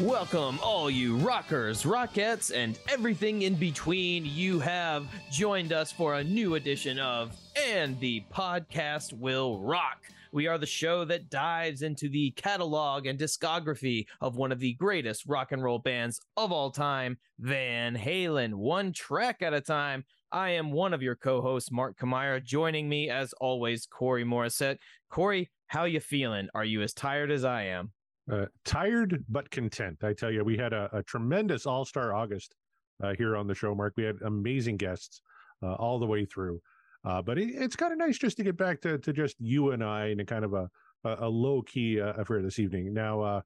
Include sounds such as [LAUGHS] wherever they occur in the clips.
Welcome, all you rockers, rockettes, and everything in between. You have joined us for a new edition of And the Podcast Will Rock. We are the show that dives into the catalog and discography of one of the greatest rock and roll bands of all time, Van Halen, one track at a time. I am one of your co-hosts, Mark Kamira. Joining me, as always, Corey Morissette. Corey, how you feeling? Are you as tired as I am? Uh, tired but content. I tell you, we had a, a tremendous All Star August uh, here on the show, Mark. We had amazing guests uh, all the way through. Uh, but it, it's kind of nice just to get back to, to just you and I and a kind of a, a, low key uh, affair this evening. Now, uh,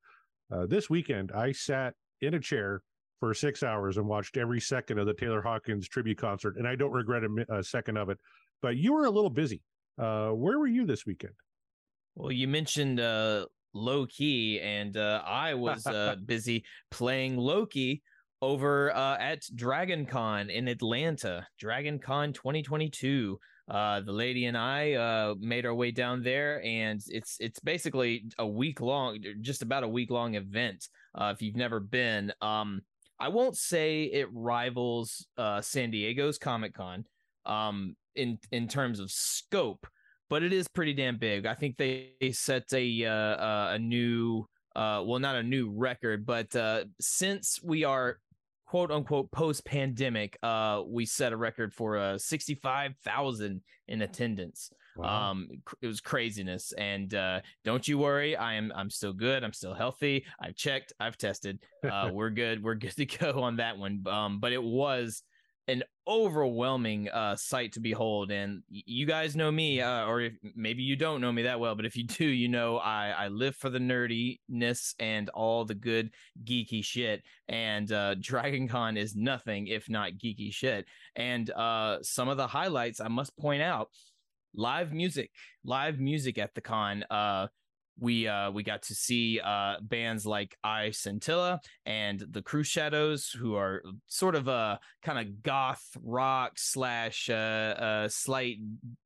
this weekend, I sat in a chair for six hours and watched every second of the Taylor Hawkins tribute concert, and I don't regret a, a second of it. But you were a little busy. where were you this weekend? Well, you mentioned low key, and uh, I was [LAUGHS] uh, busy playing Loki over uh, at Dragon Con in Atlanta, Dragon Con 2022. Uh, the lady and I uh, made our way down there, and it's it's basically a week long, just about a week long event. Uh, if you've never been, um, I won't say it rivals uh, San Diego's Comic Con um, in in terms of scope, but it is pretty damn big. I think they set a uh, uh, a new uh, well, not a new record, but uh, since we are quote unquote post pandemic, uh, we set a record for uh, 65,000 in attendance. Wow. Um, it was craziness. And uh, don't you worry, I am I'm still good. I'm still healthy. I've checked, I've tested. Uh, [LAUGHS] we're good. We're good to go on that one. Um, but it was an overwhelming uh, sight to behold. And you guys know me, uh, or if, maybe you don't know me that well, but if you [LAUGHS] do, you know I, I live for the nerdiness and all the good geeky shit. And uh, [LAUGHS] Dragon Con is nothing if not geeky shit. And uh, some of the highlights I must point out live music, live music at the con. Uh, we uh we got to see uh bands like I Scintilla and the Cruxshadows, who are sort of a kind of goth rock slash uh, uh slight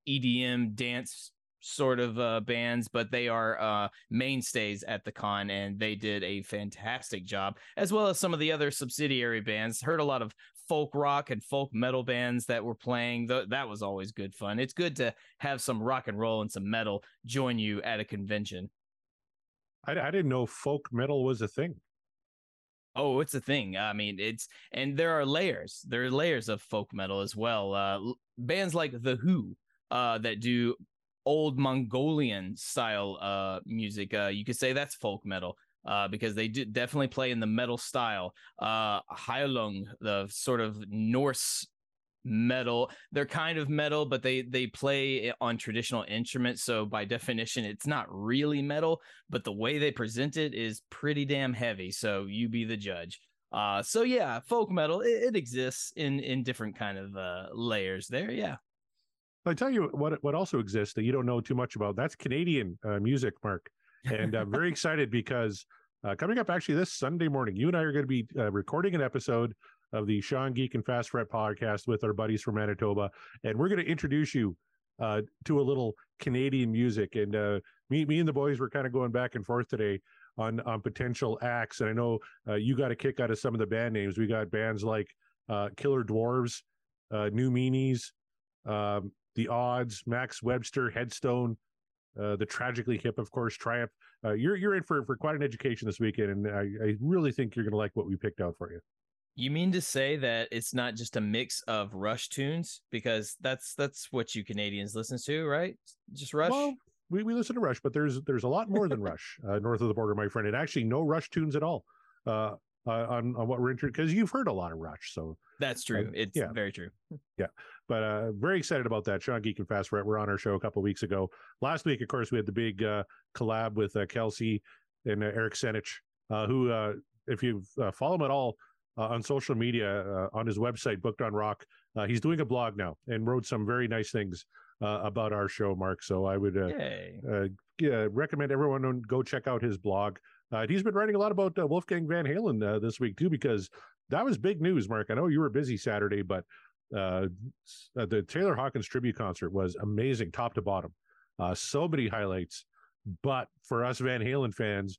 EDM dance sort of uh, bands, but they are uh, mainstays at the con, and they did a fantastic job, as well as some of the other subsidiary bands. Heard a lot of folk rock and folk metal bands that were playing. that was always good fun. It's good to have some rock and roll and some metal join you at a convention. I, I didn't know folk metal was a thing. Oh, it's a thing. I mean, it's and there are layers. There are layers of folk metal as well. Uh, bands like the HU uh, that do old Mongolian style uh, music. Uh, you could say that's folk metal. Uh, because they do definitely play in the metal style. Uh, Heilung, the sort of Norse metal. They're kind of metal but they they play on traditional instruments so by definition it's not really metal but the way they present it is pretty damn heavy so you be the judge. Uh so yeah folk metal it, it exists in in different kind of uh layers there yeah. I tell you what what also exists that you don't know too much about that's canadian uh, music mark. And i'm very [LAUGHS] excited because uh, coming up actually this sunday morning you and i are going to be uh, recording an episode of the Sean Geek and Fast Fret podcast with our buddies from Manitoba, and we're going to introduce you uh, to a little Canadian music. And uh, me, me and the boys were kind of going back and forth today on on potential acts, and I know uh, you got a kick out of some of the band names. We got bands like uh, Killer Dwarfs, uh, New Meanies, um, The Odds, Max Webster, Headstone. Uh, the tragically hip, of course, Triumph. you're you're in for for quite an education this weekend, and I, I really think you're going to like what we picked out for you. You mean to say that it's not just a mix of Rush tunes because that's that's what you Canadians listen to, right? Just Rush. Well, we, we listen to Rush, but there's there's a lot more than Rush uh, north of the border, my friend, and actually no Rush tunes at all. Uh, uh, on on what we're interested because you've heard a lot of Rush, so That's true. Uh, it's yeah. very true. [LAUGHS] Yeah, but uh very excited about that sean geek and fast We're we're on our show a couple weeks ago last week of course we had the big uh collab with uh, kelsey and uh, eric senich uh who uh if you uh, follow him at all on social media uh, on his website booked on rock uh, he's doing a blog now and wrote some very nice things uh, about our show mark so i would uh, uh, yeah, recommend everyone go check out his blog. Uh, he's been writing a lot about uh, Wolfgang Van Halen uh, this week too, because that was big news. Mark, I know you were busy Saturday, but uh, uh, the Taylor Hawkins tribute concert was amazing, top to bottom. Uh, so many highlights. But for us Van Halen fans,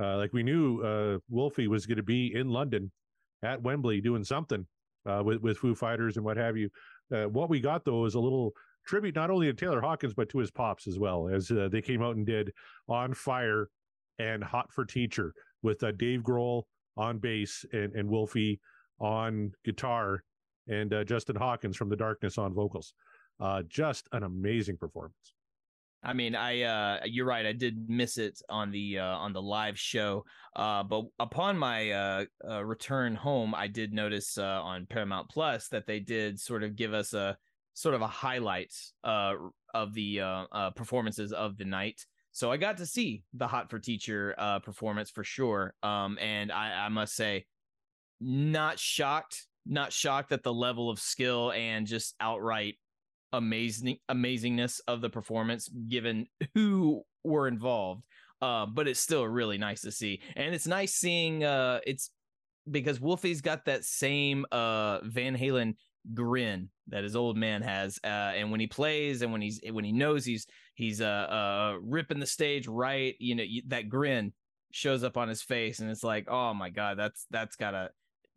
uh, like we knew uh, Wolfie was going to be in London at Wembley doing something uh, with with Foo Fighters and what have you. Uh, what we got though is a little tribute not only to Taylor Hawkins but to his pops as well, as uh, they came out and did "On Fire" and "Hot for Teacher" with uh, Dave Grohl on bass and, and Wolfie on guitar, and uh, Justin Hawkins from The Darkness on vocals. Uh, just an amazing performance. I mean, I uh you're right. I did miss it on the uh on the live show. Uh but upon my uh, uh return home, I did notice uh on Paramount Plus that they did sort of give us a sort of a highlight of the performances of the night. So I got to see the Hot for Teacher performance for sure. Um and I I must say not shocked, not shocked at the level of skill and just outright amazing amazingness of the performance given who were involved uh but it's still really nice to see. And it's nice seeing uh it's because wolfie's got that same uh van halen grin that his old man has uh and when he plays and when he's when he knows he's he's uh uh ripping the stage right you know that grin shows up on his face and it's like oh my god that's that's gotta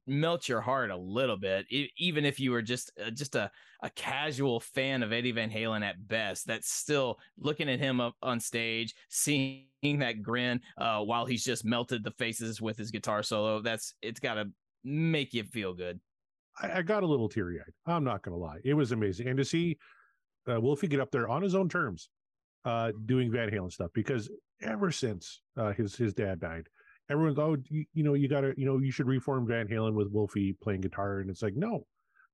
melt your heart a little bit e- even if you were just uh, just a a casual fan of Eddie Van Halen at best that's still looking at him up on stage, seeing that grin uh, while he's just melted the faces with his guitar solo. That's it's got to make you feel good. I, I got a little teary eyed. I'm not to lie. It was amazing. And to see uh, Wolfie get up there on his own terms, uh, doing Van Halen stuff, because ever since uh, his his dad died, everyone's, oh, you, you know, you got to, you know, you should reform Van Halen with Wolfie playing guitar. And it's like, no,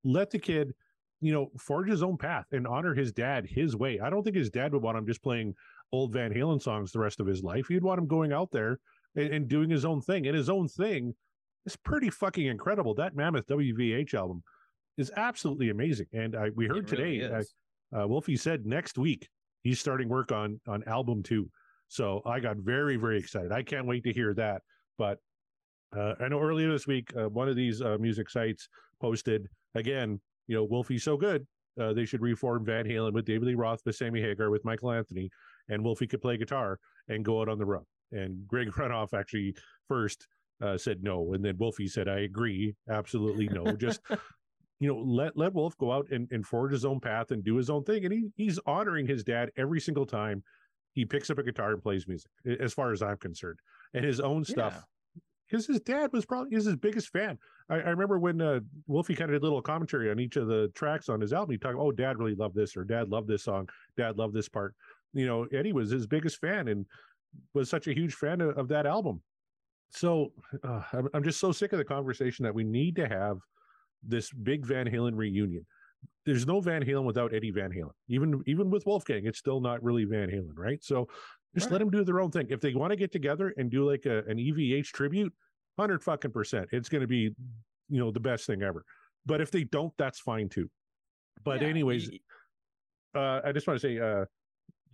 let the kid, you know, forge his own path and honor his dad his way. I don't think his dad would want him just playing old Van Halen songs the rest of his life. He'd want him going out there and, and doing his own thing. And his own thing is pretty fucking incredible. That Mammoth WVH album is absolutely amazing. And I, we heard really today, uh, uh, Wolfie said next week he's starting work on on album two. So I got very very excited. I can't wait to hear that. But uh, I know earlier this week, uh, one of these uh, music sites posted again. You know, Wolfie's so good. Uh, they should reform Van Halen with David Lee Roth, with Sammy Hagar, with Michael Anthony, and Wolfie could play guitar and go out on the road. And Greg [LAUGHS] Renoff actually first uh, said no, and then Wolfie said, "I agree, absolutely no." Just you know, let let Wolf go out and, and forge his own path and do his own thing. And he he's honoring his dad every single time he picks up a guitar and plays music, as far as I'm concerned, and his own stuff. Yeah. Because his dad was probably is his biggest fan. I, I remember when uh, Wolfie kind of did a little commentary on each of the tracks on his album. He talked, "Oh, Dad really loved this," or "Dad loved this song," "Dad loved this part." You know, Eddie was his biggest fan and was such a huge fan of, of that album. So uh, I'm, I'm just so sick of the conversation that we need to have this big Van Halen reunion. There's no Van Halen without Eddie Van Halen. Even even with Wolfgang, it's still not really Van Halen, right? So just let them do their own thing. If they want to get together and do like a, an EVH tribute, hundred fucking percent, it's going to be, you know, the best thing ever. But if they don't, that's fine too. But Yeah, anyways, y- uh, I just want to say, uh,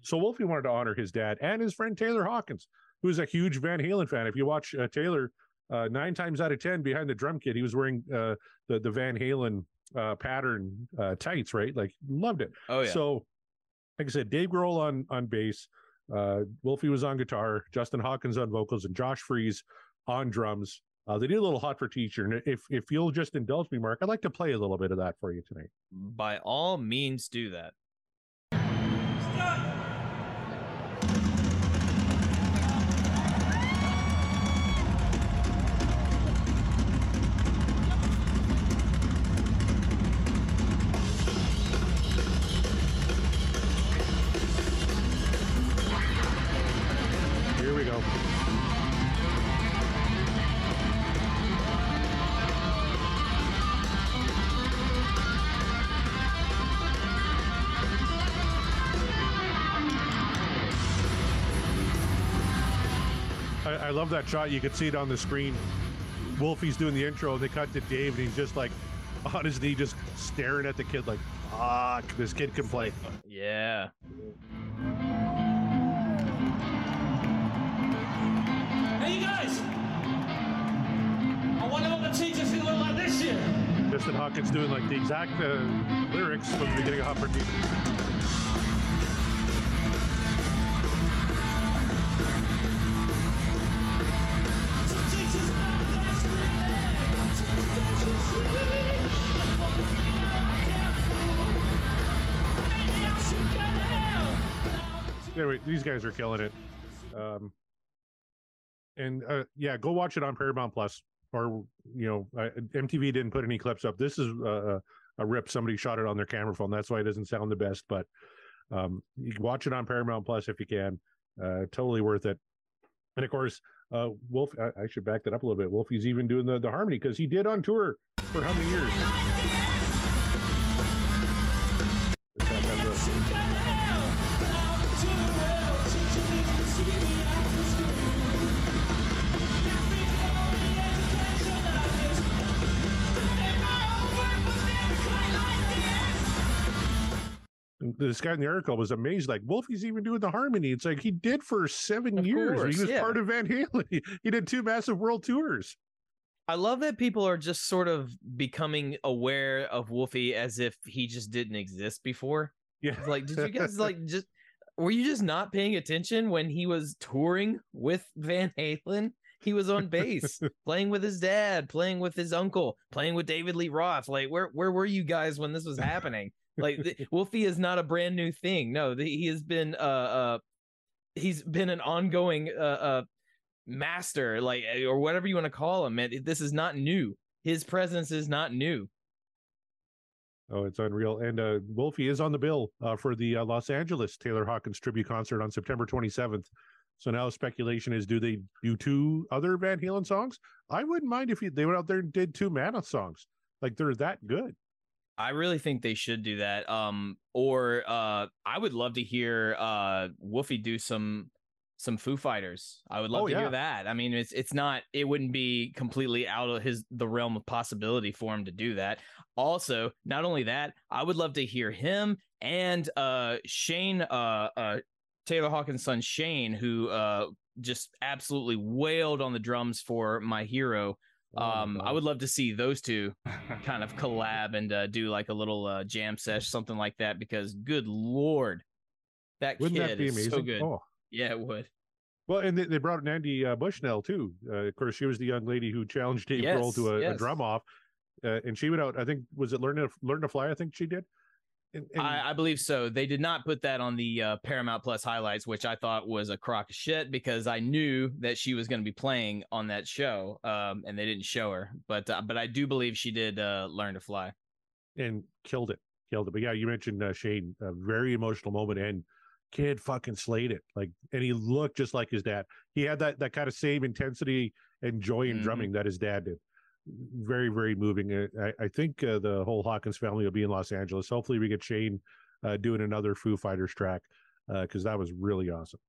so Wolfie wanted to honor his dad and his friend Taylor Hawkins, who's a huge Van Halen fan. If you watch uh, Taylor, uh, nine times out of ten behind the drum kit, he was wearing uh, the the Van Halen uh, pattern uh, tights, right? Like loved it. oh yeah. So, like I said, Dave Grohl on on bass, uh, Wolfie was on guitar, Justin Hawkins on vocals, and Josh Freese on drums. Uh, they did a little hot for teacher, and if if you'll just indulge me, Mark, I'd like to play a little bit of that for you tonight. By all means, do that. That shot. You could see it on the screen. Wolfie's doing the intro, and they cut to Dave, and he's just like [LAUGHS] on his knee, just staring at the kid, like, "Fuck, this kid can play." Yeah. Hey, you guys! I wonder what the teacher's gonna look like this year. Justin Hawkins doing like the exact uh, lyrics from the beginning of Hot for Anyway, these guys are killing it. Um, and uh, yeah, go watch it on Paramount Plus. Or you know, uh, MTV didn't put any clips up. This is uh, a rip. Somebody shot it on their camera phone. That's why it doesn't sound the best. But um, you can watch it on Paramount Plus if you can. Uh, totally worth it. And of course, uh, Wolf. I, I should back that up a little bit. Wolfie's even doing the the harmony because he did on tour for how many years? And this guy in the article was amazed, like Wolfie's even doing the harmony. It's like he did for seven Of years. course, he was yeah. part of Van Halen. [LAUGHS] He, did two massive world tours. I love that people are just sort of becoming aware of Wolfie as if he just didn't exist before. Yeah, It's like, did you guys [LAUGHS] like just were you just not paying attention when he was touring with Van Halen? He was on bass, [LAUGHS] playing with his dad, playing with his uncle, playing with David Lee Roth. Like, where where were you guys when this was happening? Like, the, [LAUGHS] Wolfie is not a brand new thing. No, the, he has been uh uh he's been an ongoing uh uh master, like or whatever you want to call him. Man, this is not new. His presence is not new. Oh, it's unreal. And uh, Wolfie is on the bill uh, for the uh, Los Angeles Taylor Hawkins tribute concert on September 27th. So now speculation is do they do two other Van Halen songs? I wouldn't mind if you, they went out there and did two Mammoth songs. Like they're that good. I really think they should do that. Um, or uh, I would love to hear uh Wolfie do some some Foo Fighters. I would love Oh, to yeah. hear that. I mean, it's it's not it wouldn't be completely out of his the realm of possibility for him to do that. Also, not only that, I would love to hear him and uh Shane uh uh Taylor Hawkins' son Shane, who uh just absolutely wailed on the drums for my hero. Oh Um, I would love to see those two kind of [LAUGHS] collab and uh, do like a little uh, jam sesh, something like that. Because good lord, that Wouldn't kid that be is amazing? so good. Oh. Yeah, it would. Well, and they, they brought in Nandi uh, Bushell too. Uh, of course, she was the young lady who challenged Dave Grohl to Yes, a, a drum off, uh, and she went out. I think was it learn to learn to fly. I think she did. And, and- I, I believe so. They did not put that on the uh, Paramount Plus highlights, which I thought was a crock of shit because I knew that she was going to be playing on that show, um, and they didn't show her. But uh, but I do believe she did uh, learn to fly. and killed it, killed it. But yeah, you mentioned uh, Shane, a very emotional moment, and kid fucking slayed it. Like, and he looked just like his dad. He had that that kind of same intensity and joy in Mhm. drumming that his dad did. Very, very moving. Uh, I, I think uh, the whole Hawkins family will be in Los Angeles. Hopefully, we get Shane uh, doing another Foo Fighters track because that was really awesome.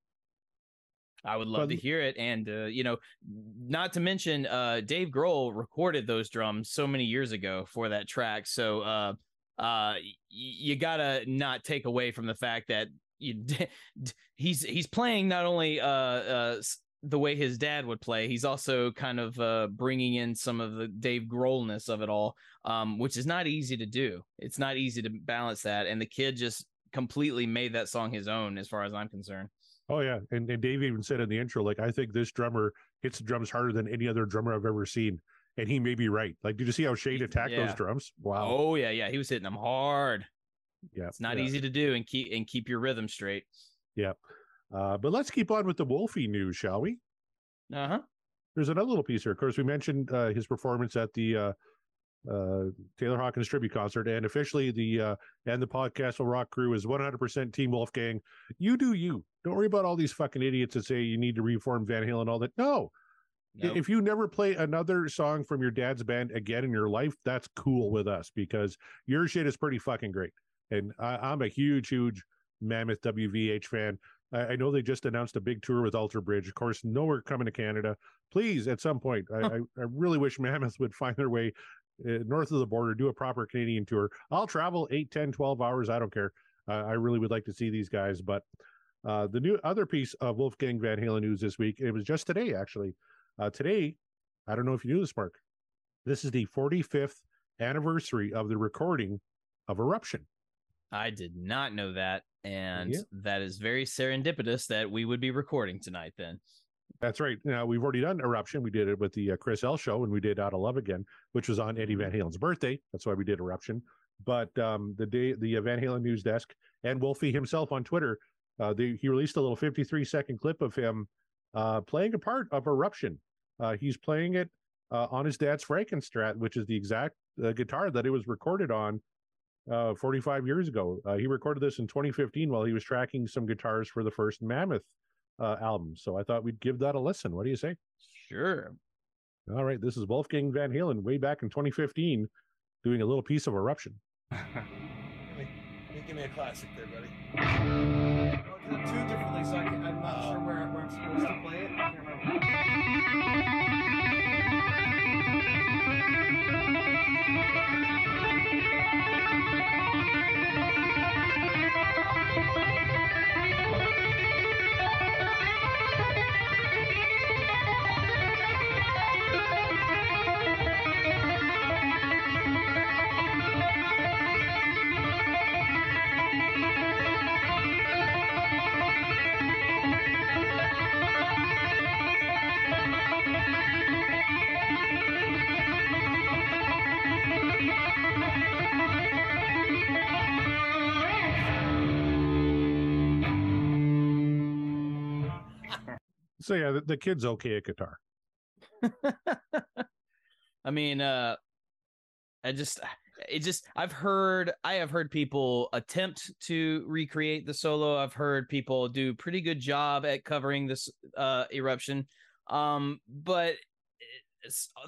I would love to hear it. And, uh, you know, not to mention, uh, Dave Grohl recorded those drums so many years ago for that track. So, uh, uh, y- you gotta not take away from the fact that you, [LAUGHS] he's, he's playing not only, uh, uh, the way his dad would play, he's also kind of, uh, bringing in some of the Dave Grohlness of it all, um, which is not easy to do. It's not easy to balance that. And the kid just completely made that song his own, as far as I'm concerned. Oh yeah, and and Dave even said in the intro, like I think this drummer hits the drums harder than any other drummer I've ever seen, and he may be right. Like, did you see how Shane attacked Yeah. those drums? Wow. Oh yeah, yeah. He was hitting them hard. yeah, It's not yeah. easy to do and keep and keep your rhythm straight. Uh, but let's keep on with the Wolfie news, shall we? Uh huh. There's another little piece here. Of course, we mentioned uh, his performance at the uh, uh, Taylor Hawkins tribute concert, and officially the uh, and the podcast will rock crew is 100% Team Wolfgang. You do you. Don't worry about all these fucking idiots that say you need to reform Van Halen and all that. No, Nope. if you never play another song from your dad's band again in your life, that's cool with us because your shit is pretty fucking great. And I, I'm a huge, huge Mammoth WVH fan. I, I know they just announced a big tour with Alter Bridge. Of course, nowhere coming to Canada. Please, at some point, I, I, I really wish Mammoth would find their way uh, north of the border, do a proper Canadian tour. I'll travel 8, 10, 12 hours. I don't care. Uh, I really would like to see these guys. But uh, the new other piece of Wolfgang Van Halen news this week, it was just today, actually. Uh, today, I don't know if you knew this, Mark. This is the 45th anniversary of the recording of Eruption. I did not know that. And Yeah. that is very serendipitous that we would be recording tonight then. That's right. Now we've already done Eruption. We did it with the uh, Chris L show, and we did Out of Love again, which was on Eddie Van Halen's birthday. That's why we did Eruption. But um, the day the uh, Van Halen news desk and Wolfie himself on Twitter, uh, they, he released a little 53 second clip of him uh, playing a part of Eruption. Uh, he's playing it uh, on his dad's Frankenstrat, which is the exact uh, guitar that it was recorded on uh, 45 years ago. Uh, he recorded this in 2015 while he was tracking some guitars for the first Mammoth uh, album. So I thought we'd give that a listen. What do you say? Sure. All right, this is Wolfgang Van Halen way back in 2015 doing a little piece of Eruption. [LAUGHS] Give me, give me a classic there, buddy. Oh, do two differently, so I can, I'm not sure where, where I'm supposed to play it. So yeah, the, the kid's okay at guitar. [LAUGHS] I mean, uh I just it just I've heard I have heard people attempt to recreate the solo. I've heard people do pretty good job at covering this uh eruption. Um but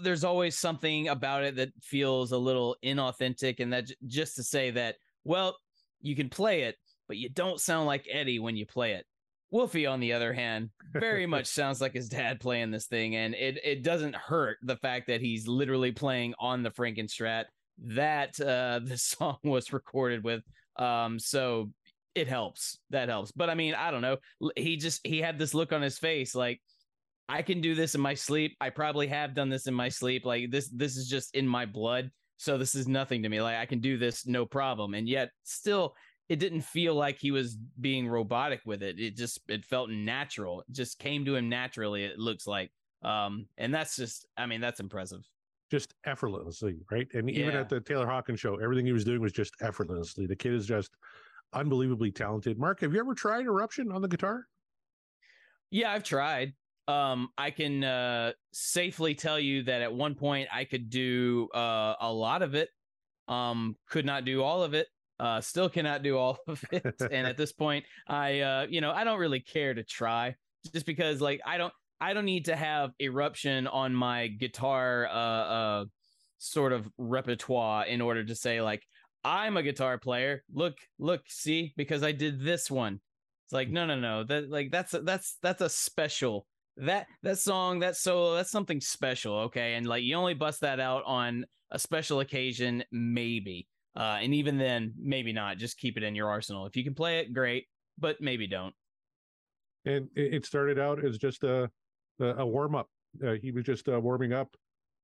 there's always something about it that feels a little inauthentic and that just to say that well, you can play it, but you don't sound like Eddie when you play it. Wolfie, on the other hand, very [LAUGHS] much sounds like his dad playing this thing, and it it doesn't hurt the fact that he's literally playing on the Frankenstrat that uh [LAUGHS] the song was recorded with. Um, so it helps. That helps. But I mean, I don't know. He just he had this look on his face, like I can do this in my sleep. I probably have done this in my sleep. Like this this is just in my blood. So this is nothing to me. Like I can do this no problem. And yet still it didn't feel like he was being robotic with it. It just it felt natural. It just came to him naturally. It looks like, um, and that's just I mean that's impressive. Just effortlessly, right? And even at the Taylor Hawkins show, everything he was doing was just effortlessly. The kid is just unbelievably talented. Mark, have you ever tried Eruption on the guitar? Yeah, I've tried. Um, I can uh, safely tell you that at one point I could do uh, a lot of it. Um, could not do all of it. Uh, still cannot do all of [LAUGHS] it. and at this point, I uh, you know, I don't really care to try, just because like I don't I don't need to have eruption on my guitar uh uh sort of repertoire in order to say like I'm a guitar player. Look, look, see, because I did this one. It's like no, no, no. That like that's a, that's that's a special that that song that solo that's something special. Okay, and like you only bust that out on a special occasion, maybe. Uh, and even then, maybe not. Just keep it in your arsenal. If you can play it, great. But maybe don't. And it, it started out as just a a, warm up. Uh, he was just uh, warming up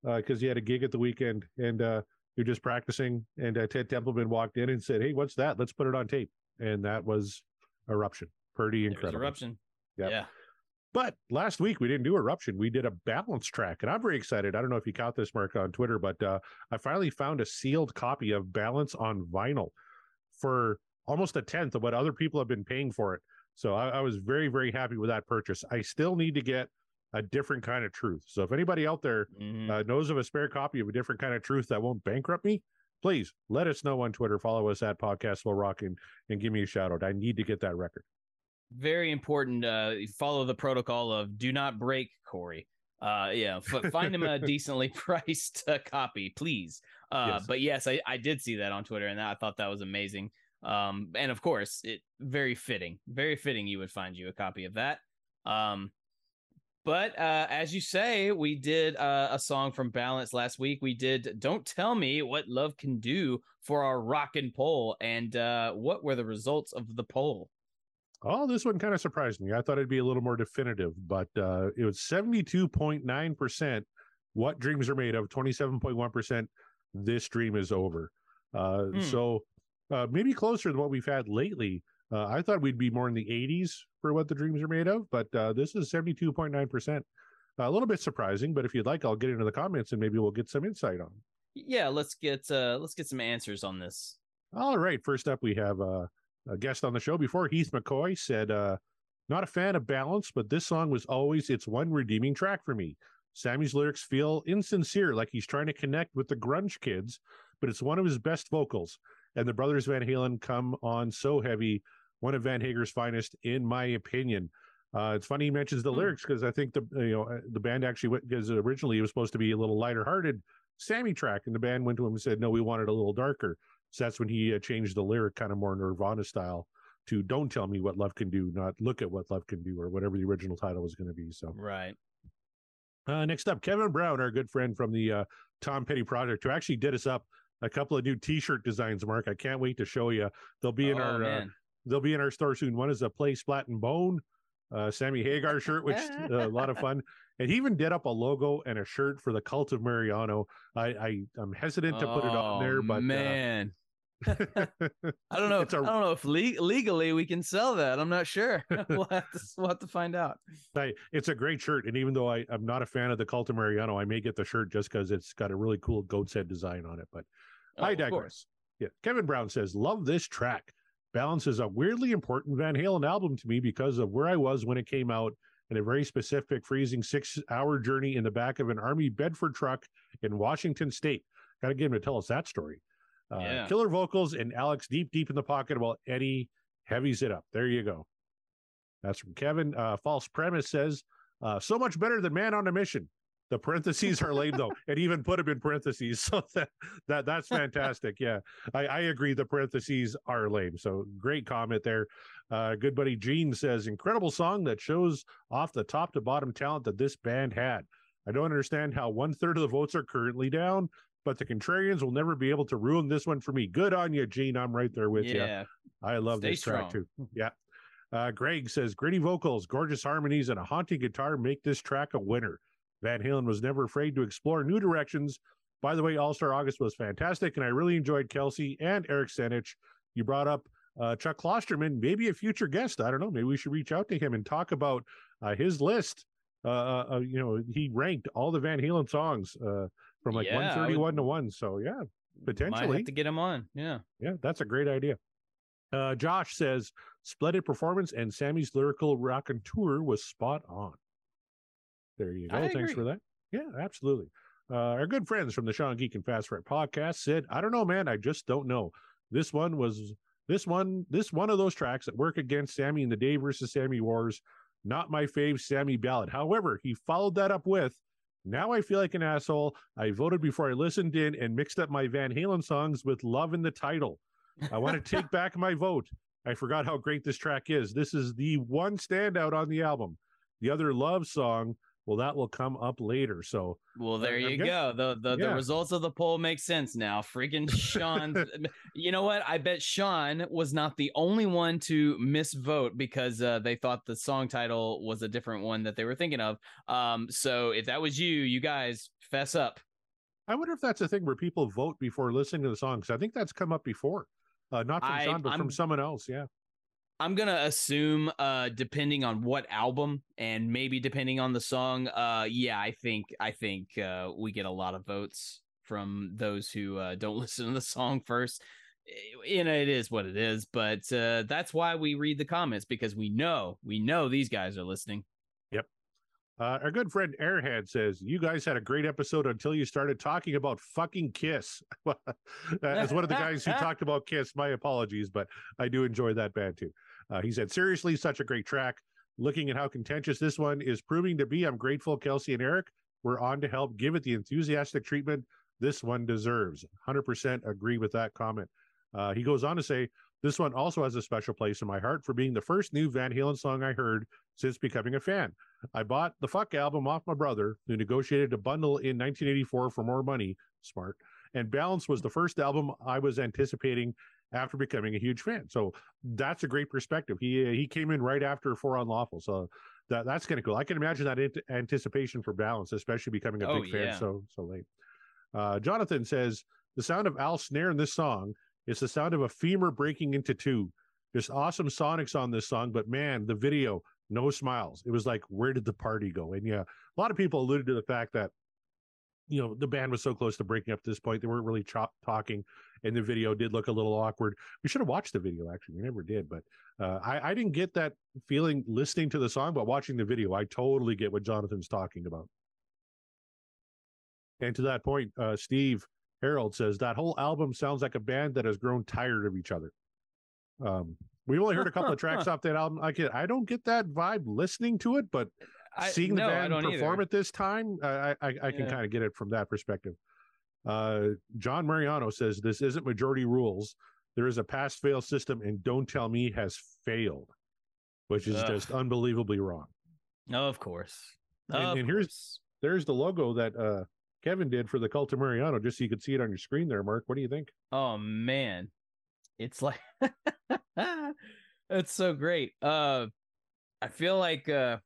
because he had a gig at the weekend, and uh, you're just practicing. And uh, Ted Templeman walked in and said, "Hey, what's that? Let's put it on tape." And that was Eruption. Pretty incredible. eruption. Yep. Yeah. But last week we didn't do eruption. We did a balance track, and I'm very excited. I don't know if you caught this, Mark, on Twitter, but uh, I finally found a sealed copy of Balance on vinyl for almost a tenth of what other people have been paying for it. So I, I was very, very happy with that purchase. I still need to get a different kind of truth. So if anybody out there Mhm. uh, knows of a spare copy of a different kind of truth that won't bankrupt me, please let us know on Twitter. Follow us at Podcast Will Rock and, and give me a shout out. I need to get that record. Very important. Uh, follow the protocol of do not break Corey. Uh, yeah, f- find him a [LAUGHS] decently [LAUGHS] priced uh, copy, please. Uh, Yes. but yes, I, I did see that on Twitter, and I thought that was amazing. Um, and of course, it very fitting, very fitting. You would find you a copy of that. Um, but uh, as you say, we did uh, a song from Balance last week. We did "Don't Tell Me What Love Can Do" for our rock and poll. And uh, what were the results of the poll? Oh, this one kind of surprised me. I thought it'd be a little more definitive, but uh, it was 72.9% what dreams are made of, 27.1% this dream is over. Uh, Hmm. So uh, maybe closer than what we've had lately. Uh, I thought we'd be more in the 80s for what the dreams are made of, but uh, this is 72.9%. a little bit surprising, but if you'd like, I'll get into the comments and maybe we'll get some insight on. Yeah, let's get uh, let's get some answers on this. All right. First up, we have uh, a guest on the show before. Heath McCoy said, uh, Not a fan of balance, but this song was always its one redeeming track for me. Sammy's lyrics feel insincere, like he's trying to connect with the grunge kids, but it's one of his best vocals. And the Brothers Van Halen come on so heavy, one of Van Hager's finest, in my opinion. Uh, it's funny he mentions the Hmm. lyrics because I think the you know uh, the band actually went because originally it was supposed to be a little lighter hearted Sammy track, and the band went to him and said, "No, we want it a little darker." So that's when he uh, changed the lyric kind of more Nirvana style to "Don't tell me what love can do, not look at what love can do," or whatever the original title was going to be. So Right. uh, next up, Kevin Brown, our good friend from the uh, Tom Petty Project, who actually did us up a couple of new T-shirt designs. Mark, I can't wait to show you. They'll be in oh, our uh, they'll be in our store soon. One is a Play Splat and Bone, uh, Sammy Hagar shirt, which [LAUGHS] uh, a lot of fun. And he even did up a logo and a shirt for the Cult of Mariano. I, I I'm hesitant to put it on there, Oh, but uh, man, [LAUGHS] I don't know. It's a- I don't know if le- legally we can sell that. I'm not sure. [LAUGHS] we'll have to we'll have to find out. I, it's a great shirt. And even though I, I'm not a fan of the Cult of Mariano, I may get the shirt just because it's got a really cool goat's head design on it. But Oh, I digress. Yeah. Kevin Brown says, Love this track. Balance is a weirdly important Van Halen album to me because of where I was when it came out and a very specific freezing six hour journey in the back of an Army Bedford truck in Washington State. Got to get him to tell us that story. Uh, Yeah. Killer vocals and Alex deep, deep in the pocket while Eddie heavies it up. There you go. That's from Kevin. Uh, false premise says, uh, so much better than Man on a Mission. The parentheses are lame though, [LAUGHS] and even put them in parentheses. [LAUGHS] So that, that that's fantastic. Yeah, I, I agree. The parentheses are lame. So great comment there. Uh, good buddy Gene says, incredible song that shows off the top to bottom talent that this band had. I don't understand how one third of the votes are currently down, but the contrarians will never be able to ruin this one for me. Good on you, Gene. I'm right there with you. yeah. I love Stay this track too. Yeah. Uh, Greg says gritty vocals, gorgeous harmonies, and a haunting guitar make this track a winner. Van Halen was never afraid to explore new directions. By the way, All Star August was fantastic, and I really enjoyed Kelsey and Eric Senich. You brought up uh, Chuck Klosterman, maybe a future guest. I don't know. Maybe we should reach out to him and talk about uh, his list. Uh, uh, you know, he ranked all the Van Halen songs uh, from like Yeah, 131 would- to 1. So, yeah, Might potentially. have to get him on. Yeah. Yeah, that's a great idea. Uh, Josh says splendid performance and Sammy's lyrical rock and tour was spot on. There you go. I Thanks agree. for that. Yeah, absolutely. Uh, our good friends from the Sean Geek and Fast Right podcast said, "I don't know, man. I just don't know. This one was this one this one of those tracks that work against Sammy in the Dave versus Sammy wars. Not my fave Sammy ballad. However, he followed that up with." Now I feel like an asshole. I voted before I listened in and mixed up my Van Halen songs with love in the title. I want to [LAUGHS] take back my vote. I forgot how great this track is. This is the one standout on the album. The other love song, well, that will come up later. So Well, there I'm you guess- go. The the, Yeah. the results of the poll make sense now. Freaking Sean. [LAUGHS] you know what? I bet Sean was not the only one to misvote because uh, they thought the song title was a different one that they were thinking of. Um, so if that was you, you guys fess up. I wonder if that's a thing where people vote before listening to the song. Because I think that's come up before. Uh, not from I- Sean, but from I'm- someone else. Yeah. I'm gonna assume, uh, depending on what album and maybe depending on the song, uh, yeah, I think I think uh, we get a lot of votes from those who uh, don't [LAUGHS] listen to the song first. Eh, You know, it is what it is, but uh, that's why we read the comments because we know we know these guys are listening. Yep. Uh, our good friend Airhead says, You guys had a great episode until you started talking about fucking Kiss. [LAUGHS] As one of the guys who [LAUGHS] talked about Kiss, my apologies, but I do enjoy that band too. Uh, he said, Seriously, such a great track. Looking at how contentious this one is proving to be, I'm grateful Kelsey and Eric were on to help give it the enthusiastic treatment this one deserves. 100% agree with that comment. Uh, he goes on to say, This one also has a special place in my heart for being the first new Van Halen song I heard since becoming a fan. I bought the Fuck album off my brother, who negotiated a bundle in 1984 for more money. Smart. And Balance was the first album I was anticipating after becoming a huge fan. So that's a great perspective. He he came in right after For Unlawful. So that that's kind of cool. I can imagine that ant- anticipation for Balance, especially becoming a Oh, big fan yeah. so so late. Uh, Jonathan says the sound of Al snare in this song is the sound of a femur breaking into two. Just awesome sonics on this song, but man, the video, no smiles. It was like, where did the party go? And yeah, a lot of people alluded to the fact that you know the band was so close to breaking up at this point they weren't really chop talking and the video did look a little awkward. We should have watched the video actually we never did but uh, I, I didn't get that feeling listening to the song but watching the video i totally get what jonathan's talking about. And to that point uh, steve harold says that whole album sounds like a band that has grown tired of each other. Um, we only heard a couple of tracks [LAUGHS] off that album i can i don't get that vibe listening to it but seeing no, the I band perform either. at this time, I I, I I can Yeah. kind of get it from that perspective. Uh, John Mariano says this isn't majority rules. There is a pass fail system, and don't tell me has failed, which is Ugh. just unbelievably wrong. No, of course. And- Of and here's- course. There's the logo that uh, Kevin did for the Cult of Mariano, just so you could see it on your screen there, Mark. What do you think? Oh man, it's like [LAUGHS] it's so great. Uh, I feel like uh,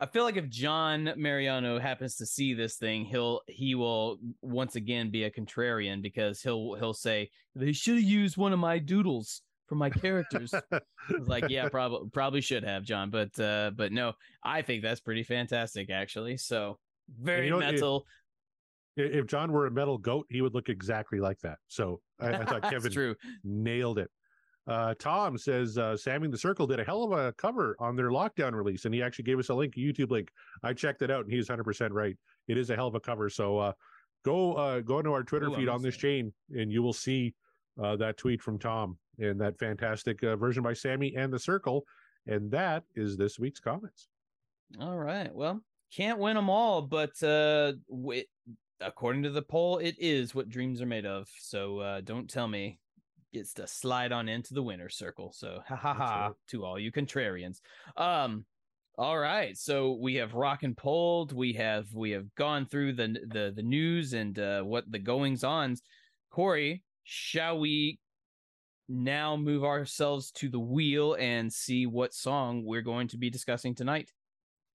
I feel like if John Mariano happens to see this thing, he'll he will once again be a contrarian because he'll he'll say they should have used one of my doodles for my characters. Like, yeah, [LAUGHS] probably probably should have, John, but uh, but no, I think that's pretty fantastic actually. So very know, metal. I- If John were a metal goat, he would look exactly like that. So I, I thought [LAUGHS] Kevin true. nailed it. Uh, Tom says uh, Sammy and the Circle did a hell of a cover on their lockdown release, and he actually gave us a link, a YouTube link. I checked it out, and he's 100 percent right. It is a hell of a cover. So uh, go uh, go into our Twitter feed on this chain, and you will see uh, that tweet from Tom and that fantastic uh, version by Sammy and the Circle. And that is this week's comments. All right. Well, can't win them all, but uh, wi- according to the poll, it is what dreams are made of. So uh, don't tell me gets to slide on into the winner's circle. So ha ha ha right. to all you contrarians. Um. All right. So we have rock and polled. We have we have gone through the the the news and uh, what the goings ons. Corey, shall we now move ourselves to the wheel and see what song we're going to be discussing tonight?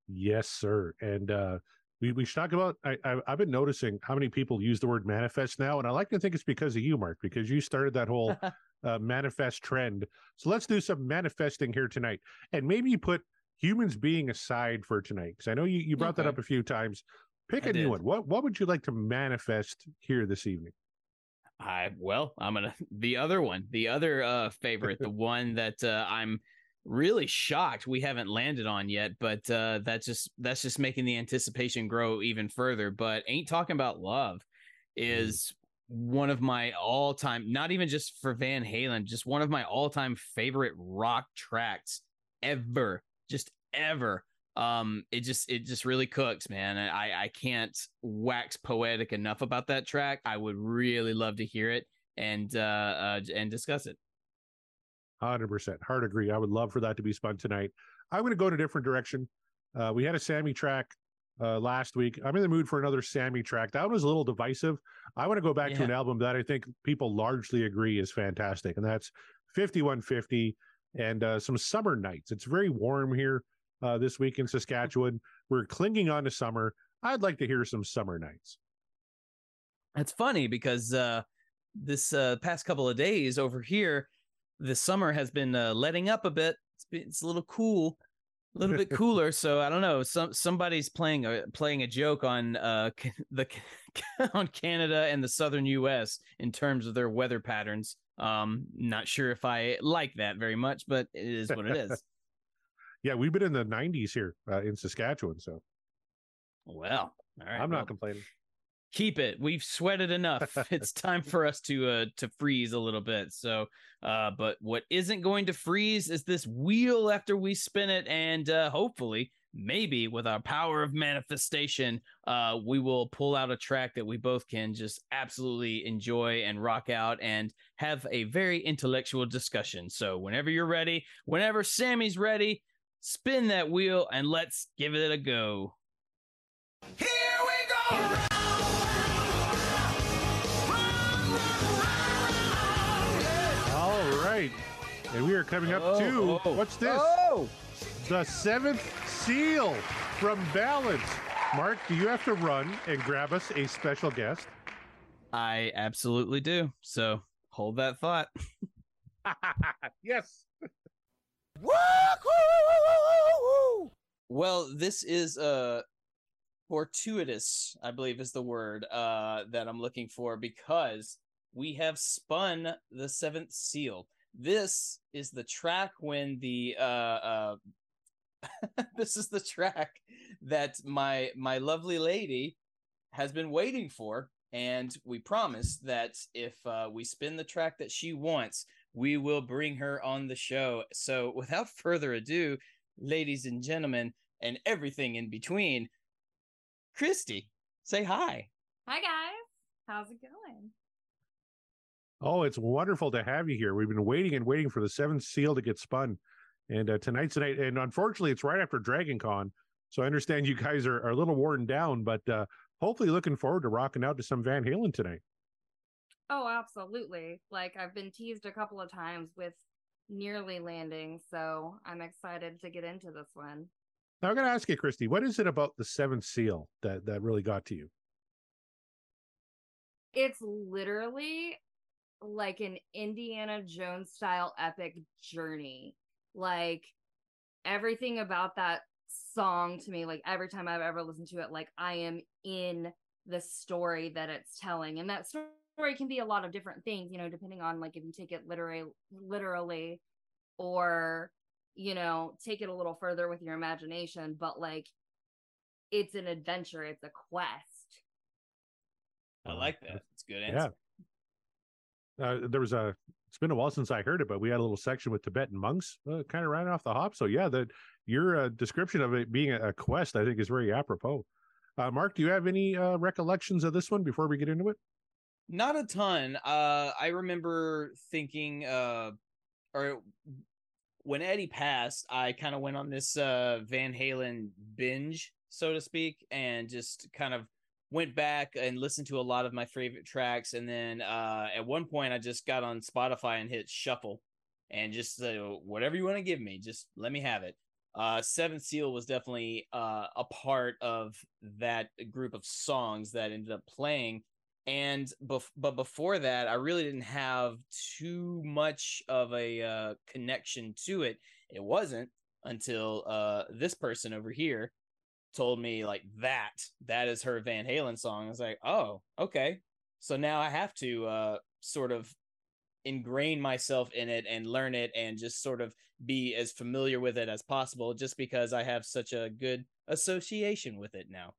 Yes, sir. And uh, we we should talk about. I, I I've been noticing how many people use the word manifest now, and I like to think it's because of you, Mark, because you started that whole [LAUGHS] uh, manifest trend. So let's do some manifesting here tonight, and maybe put humans being aside for tonight, because I know you you brought that up a few times. Pick I a new one. What what would you like to manifest here this evening? I well, I'm gonna [LAUGHS] the other one, the other uh favorite, the one that uh, I'm really shocked we haven't landed on yet, but uh that's just that's just making the anticipation grow even further. But ain't talking about love is one of my all-time, not even just for Van Halen, just one of my all-time favorite rock tracks ever, just ever. Um, it just it just really cooks, man. I I can't wax poetic enough about that track. I would really love to hear it and uh, uh and discuss it. Hundred percent, hard agree. I would love for that to be spun tonight. I'm going to go in a different direction. Uh, we had a Sammy track uh, last week. I'm in the mood for another Sammy track. That was a little divisive. I want to go back to an album that I think people largely agree is fantastic, and that's 5150 and uh, some summer nights. It's very warm here uh, this week in Saskatchewan. We're clinging on to summer. I'd like to hear some summer nights. It's funny because uh this uh past couple of days over here, the summer has been uh, letting up a bit. It's been, it's a little cool, a little bit [LAUGHS] cooler. So I don't know. Some somebody's playing a playing a joke on uh [LAUGHS] the [LAUGHS] on Canada and the southern U.S. in terms of their weather patterns. Um, not sure if I like that very much, but it is what it is. Yeah, we've been in the 90s here uh, in Saskatchewan, so Well, all right. I'm well, not complaining. Keep it. We've sweated enough. [LAUGHS] it's time [LAUGHS] for us to uh to freeze a little bit. So uh but what isn't going to freeze is this wheel after we spin it and uh hopefully maybe with our power of manifestation, uh, we will pull out a track that we both can just absolutely enjoy and rock out and have a very intellectual discussion. So, whenever you're ready, whenever Sammy's ready, spin that wheel and let's give it a go. Here we go. Right. And we are coming up to Oh, oh. what's this? Oh, The seventh seal from Balance. Mark, do you have to run and grab us a special guest? I absolutely do. So, hold that thought. [LAUGHS] yes. [LAUGHS] Well, this is uh fortuitous, I believe is the word uh that I'm looking for because we have spun the seventh seal. This is the track when the uh uh [LAUGHS] this is the track that my my lovely lady has been waiting for. And we promise that if uh, we spin the track that she wants we will bring her on the show. So without [LAUGHS] further ado ladies and gentlemen and everything in between christi say hi. Hi guys, how's it going? Oh, it's wonderful to have you here. We've been waiting and waiting for the seventh seal to get spun. And uh, tonight's the night. And unfortunately, it's right after Dragon Con. So I understand you guys are, are a little worn down, but uh, hopefully looking forward to rocking out to some Van Halen tonight. Oh, absolutely. Like I've been teased a couple of times with nearly landing, so I'm excited to get into this one. Now, I got to ask you, Christi, what is it about the seventh seal that, that really got to you? It's literally like an Indiana Jones style epic journey. Like everything about that song to me, like every time I've ever listened to it, like I am in the story that it's telling. And that story can be a lot of different things, you know, depending on like if you take it literally literally or you know, take it a little further with your imagination, but like it's an adventure, it's a quest. i oh, like that it's a good Yeah. Uh, there was a, it's been a while since I heard it, but we had a little section with Tibetan monks uh, kind of right off the hop. So, yeah, that your uh, description of it being a, quest, I think, is very apropos. Uh, Mark, do you have any uh, recollections of this one before we get into it? Not a ton. Uh, I remember thinking, uh, or when Eddie passed, I kind of went on this uh, Van Halen binge, so to speak, and just kind of went back and listened to a lot of my favorite tracks. And then uh, at one point, I just got on Spotify and hit shuffle, and just whatever you want to give me, just let me have it. Uh, Seventh Seal was definitely uh, a part of that group of songs that ended up playing and bef- but before that i really didn't have too much of a uh, connection to it it wasn't until uh, this person over here told me like that that is her van halen song i was like oh okay so now i have to uh, sort of ingrain myself in it and learn it and just sort of be as familiar with it as possible just because i have such a good association with it now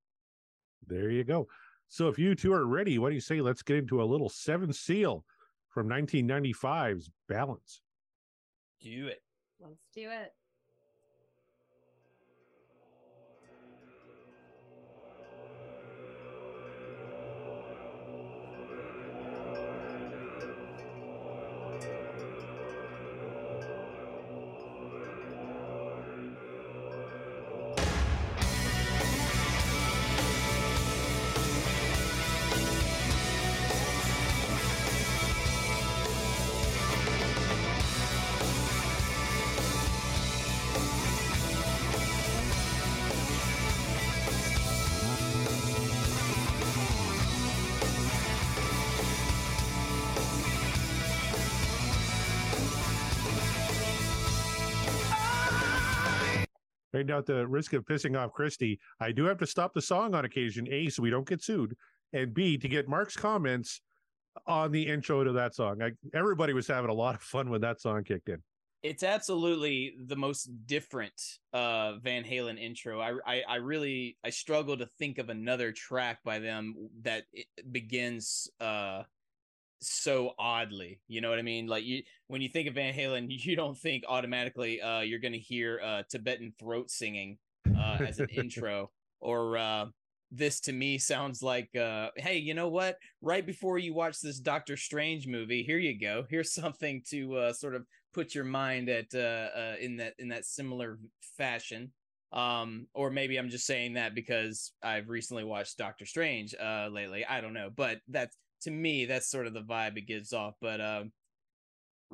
There you go. So, if you two are ready, what do you say? Let's get into a little seven seal from 1995's Balance. do it Let's do it. Right now, at the risk of pissing off Christi, I do have to stop the song on occasion, A, so we don't get sued, and B, to get Mark's comments on the intro to that song. I, everybody was having a lot of fun when that song kicked in. it's absolutely the most different uh Van Halen intro. I, I I really I struggle to think of another track by them that begins uh so oddly. You know what I mean? Like you when you think of Van Halen, [LAUGHS] you don't think automatically uh you're going to hear uh Tibetan throat singing uh, as an [LAUGHS] intro. Or uh, this to me sounds like, uh, hey, you know what? Right before you watch this Doctor Strange movie, here you go. Here's something to uh, sort of put your mind at uh, uh, in that in that similar fashion. Um, or maybe I'm just saying that because I've recently watched Doctor Strange uh, lately. I don't know, but that's to me that's sort of the vibe it gives off. But um,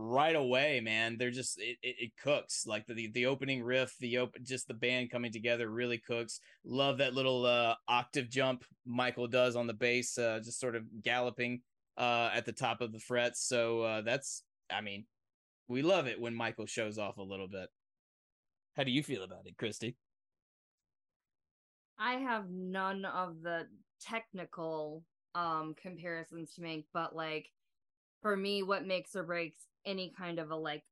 right away, man. They're just it, it, it cooks like the, the opening riff, the open just the band coming together really cooks. Love that little uh octave jump Michael does on the bass, uh, just sort of galloping uh at the top of the frets. So uh that's I mean, we love it when Michael shows off a little bit. How do you feel about it, Christi? I have none of the technical um comparisons to make, but like for me, what makes or breaks any kind of a like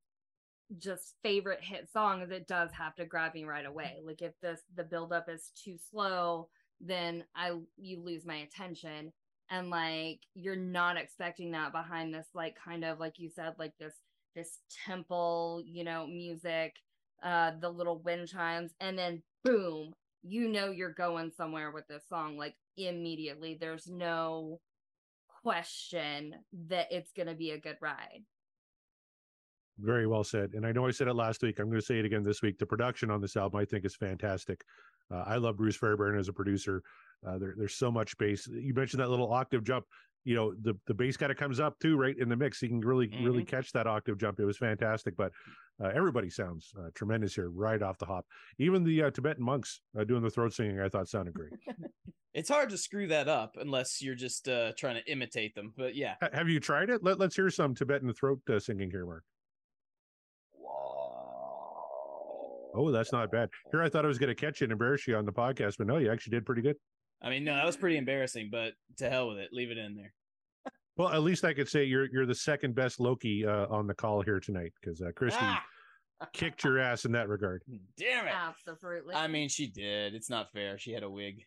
just favorite hit song is it does have to grab me right away. Like if this the buildup is too slow, then I you lose my attention. And like you're not expecting that behind this like kind of like you said, like this this temple, you know, music, uh, the little wind chimes, and then boom, you know you're going somewhere with this song like immediately. There's no question that it's gonna be a good ride. Very well said. And I know I said it last week. I'm going to say it again this week. The production on this album, I think, is fantastic. Uh, I love Bruce Fairbairn as a producer. Uh, there, there's so much bass. You mentioned that little octave jump. You know, the the bass kind of comes up too, right in the mix. You can really, Mm-hmm. really catch that octave jump. It was fantastic. But uh, everybody sounds uh, tremendous here, right off the hop. Even the uh, Tibetan monks uh, doing the throat singing, I thought sounded great. [LAUGHS] It's hard to screw that up unless you're just uh trying to imitate them. But yeah. Ha- Have you tried it? Let, let's hear some Tibetan throat uh, singing here, Mark. Oh, that's not bad. Here, I thought I was going to catch you and embarrass you on the podcast, but no, you actually did pretty good. I mean, no, that was pretty embarrassing, but to hell with it. Leave it in there. Well, at least I could say you're you're the second best Loki uh, on the call here tonight because uh, Christi Ah! kicked your ass in that regard. Damn it. Absolutely. I mean, she did. It's not fair. She had a wig.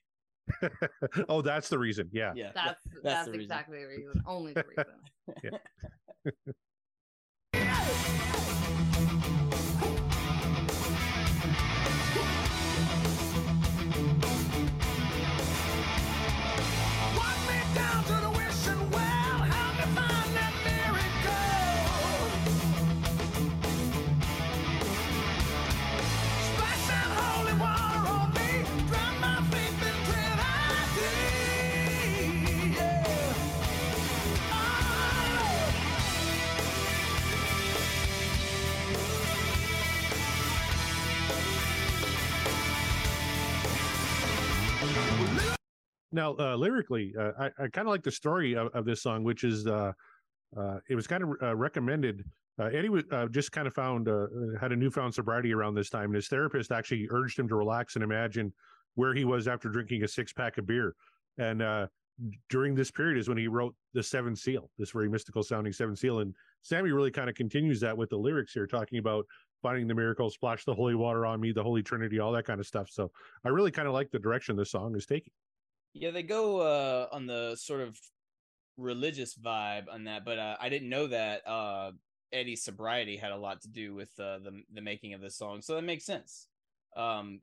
[LAUGHS] oh, that's the reason. Yeah. Yeah. that's that's that's, the reason. exactly the reason. Only the reason. [LAUGHS] Walk [LAUGHS] Now, uh, lyrically, uh, I, I kind of like the story of, of this song, which is uh, uh, it was kind of uh, recommended. Uh, Eddie was, just kind of found had a newfound sobriety around this time, and his therapist actually urged him to relax and imagine where he was after drinking a six pack of beer. And during this period is when he wrote the Seven Seal, this very mystical sounding Seven Seal. And Sammy really kind of continues that with the lyrics here, talking about finding the miracle, splash the holy water on me, the Holy Trinity, all that kind of stuff. So I really kind of like the direction this song is taking. Yeah, they go uh on the sort of religious vibe on that, but uh, I didn't know that uh Eddie's sobriety had a lot to do with uh, the the making of this song. So that makes sense. Um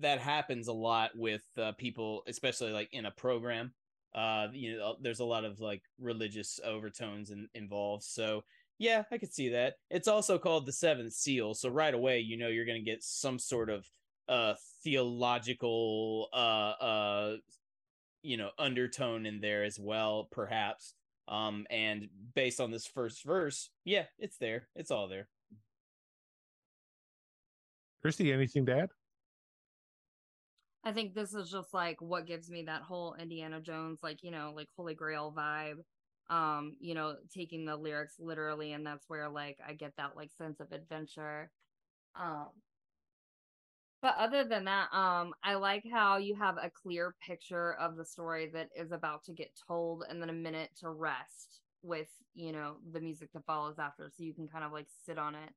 that happens a lot with uh, people especially like in a program. Uh you know there's a lot of like religious overtones in, involved. So yeah, I could see that. It's also called the Seventh Seal, so right away you know you're to get some sort of uh theological uh uh you know undertone in there as well perhaps um and based on this first verse yeah it's there it's all there Christi, anything to add? I think this is just like what gives me that whole Indiana Jones, like, you know, like Holy Grail vibe. Um, you know, taking the lyrics literally, and that's where like I get that like sense of adventure. Um but other than that, um, I like how you have a clear picture of the story that is about to get told and then a minute to rest with, you know, the music that follows after. So you can kind of like sit on it.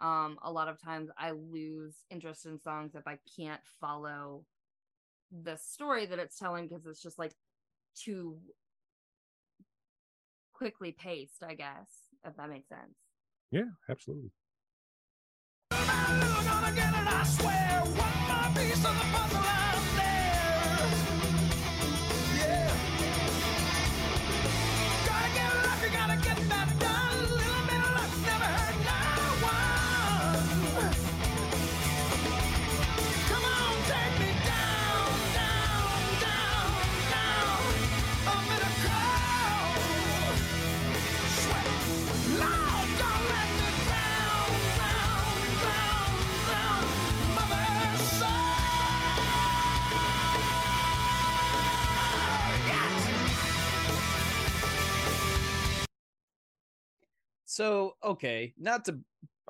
Um, a lot of times I lose interest in songs if I can't follow the story that it's telling because it's just like too quickly paced, I guess, if that makes sense. Yeah, absolutely again and I swear, one more piece of the puzzle. So, okay, not to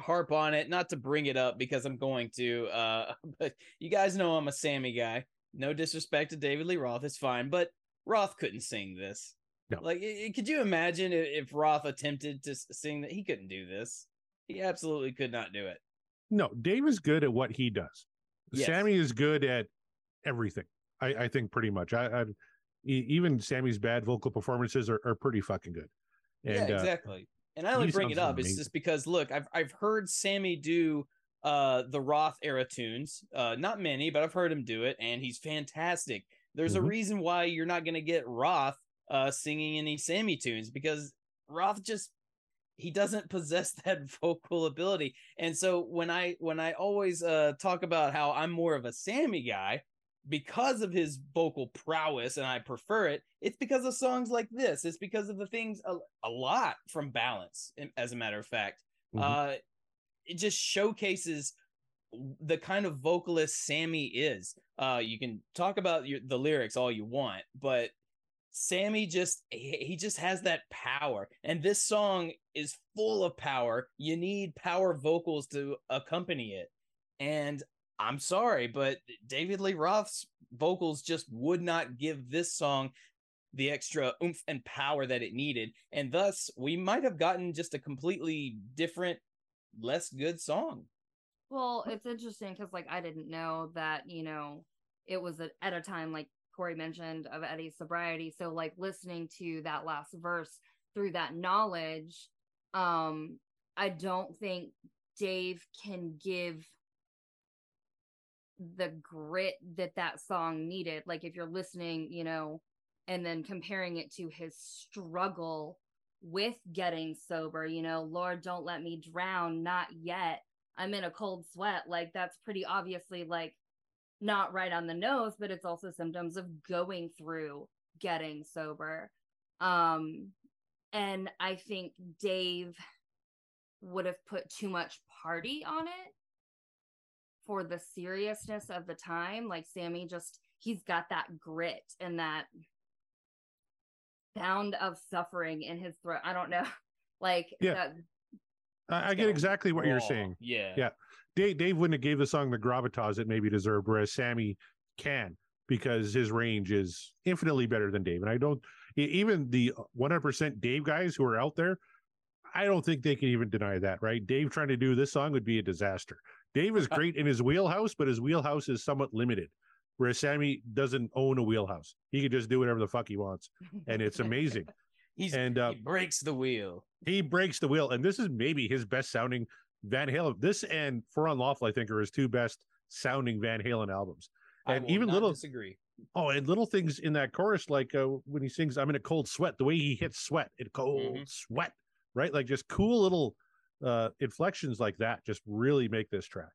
harp on it, not to bring it up because I'm going to, uh, [LAUGHS] but you guys know I'm a Sammy guy. No disrespect to David Lee Roth, it's fine, but Roth couldn't sing this. No. Like, could you imagine if Roth attempted to sing that? He couldn't do this. He absolutely could not do it. No, Dave is good at what he does. Yes. Sammy is good at everything. I, I think pretty much. I, I even Sammy's bad vocal performances are, are pretty fucking good. And yeah, uh, exactly. And I only bring it up. It's just because look, I've I've heard Sammy do uh the Roth era tunes. Uh not many, but I've heard him do it, and he's fantastic. There's a Mhm. reason why you're not gonna get Roth uh singing any Sammy tunes because Roth just he doesn't possess [LAUGHS] that vocal ability. And so when I when I always uh talk about how I'm more of a Sammy guy because of his vocal prowess and I prefer it, it's because of songs like this. It's because of the things a, a lot from Balance, as a matter of fact. Mhm. Uh it just showcases the kind of vocalist Sammy is. Uh you can talk about your, the lyrics all you want, but Sammy just he just has that power. And this song is full of power. You need power vocals to accompany it. And I'm sorry, but David Lee Roth's vocals just would not give this song the extra oomph and power that it needed. And thus, we might have gotten just a completely different, less good song. Well, it's interesting because like I didn't know that you know it was at a time like Corey mentioned of Eddie's sobriety. So like listening to that last verse through that knowledge, um, I don't think Dave can give the grit that that song needed. Like if you're listening, you know, and then comparing it to his struggle with getting sober, you know, Lord, don't let me drown, not yet. I'm in a cold sweat. Like that's pretty obviously like not right on the nose, but it's also symptoms of going through getting sober. Um and I think Dave would have put too much party on it for the seriousness of the time. Like Sammy just he's got that grit and that sound of suffering in his throat. I don't know. [LAUGHS] Like Yeah. that I, I get exactly what you're saying. Yeah. Yeah. Dave, Dave wouldn't have gave the song the gravitas it maybe deserved, whereas Sammy can because his range is infinitely better than Dave. And I don't even the 100% Dave guys who are out there, I don't think they can even deny that, right? Dave trying to do this song would be a disaster. Dave is [LAUGHS] great in his wheelhouse, but his wheelhouse is somewhat limited. Whereas Sammy doesn't own a wheelhouse. He can just do whatever the fuck he wants. And it's amazing. [LAUGHS] He's And, uh, he breaks the wheel. he breaks the wheel and this is maybe his best sounding van halen this and for unlawful i think are his two best sounding van halen albums and even little- disagree. oh and little things in that chorus like uh, when he sings i'm in a cold sweat the way he hits sweat in cold Mhm. sweat right like just cool little uh inflections like that just really make this track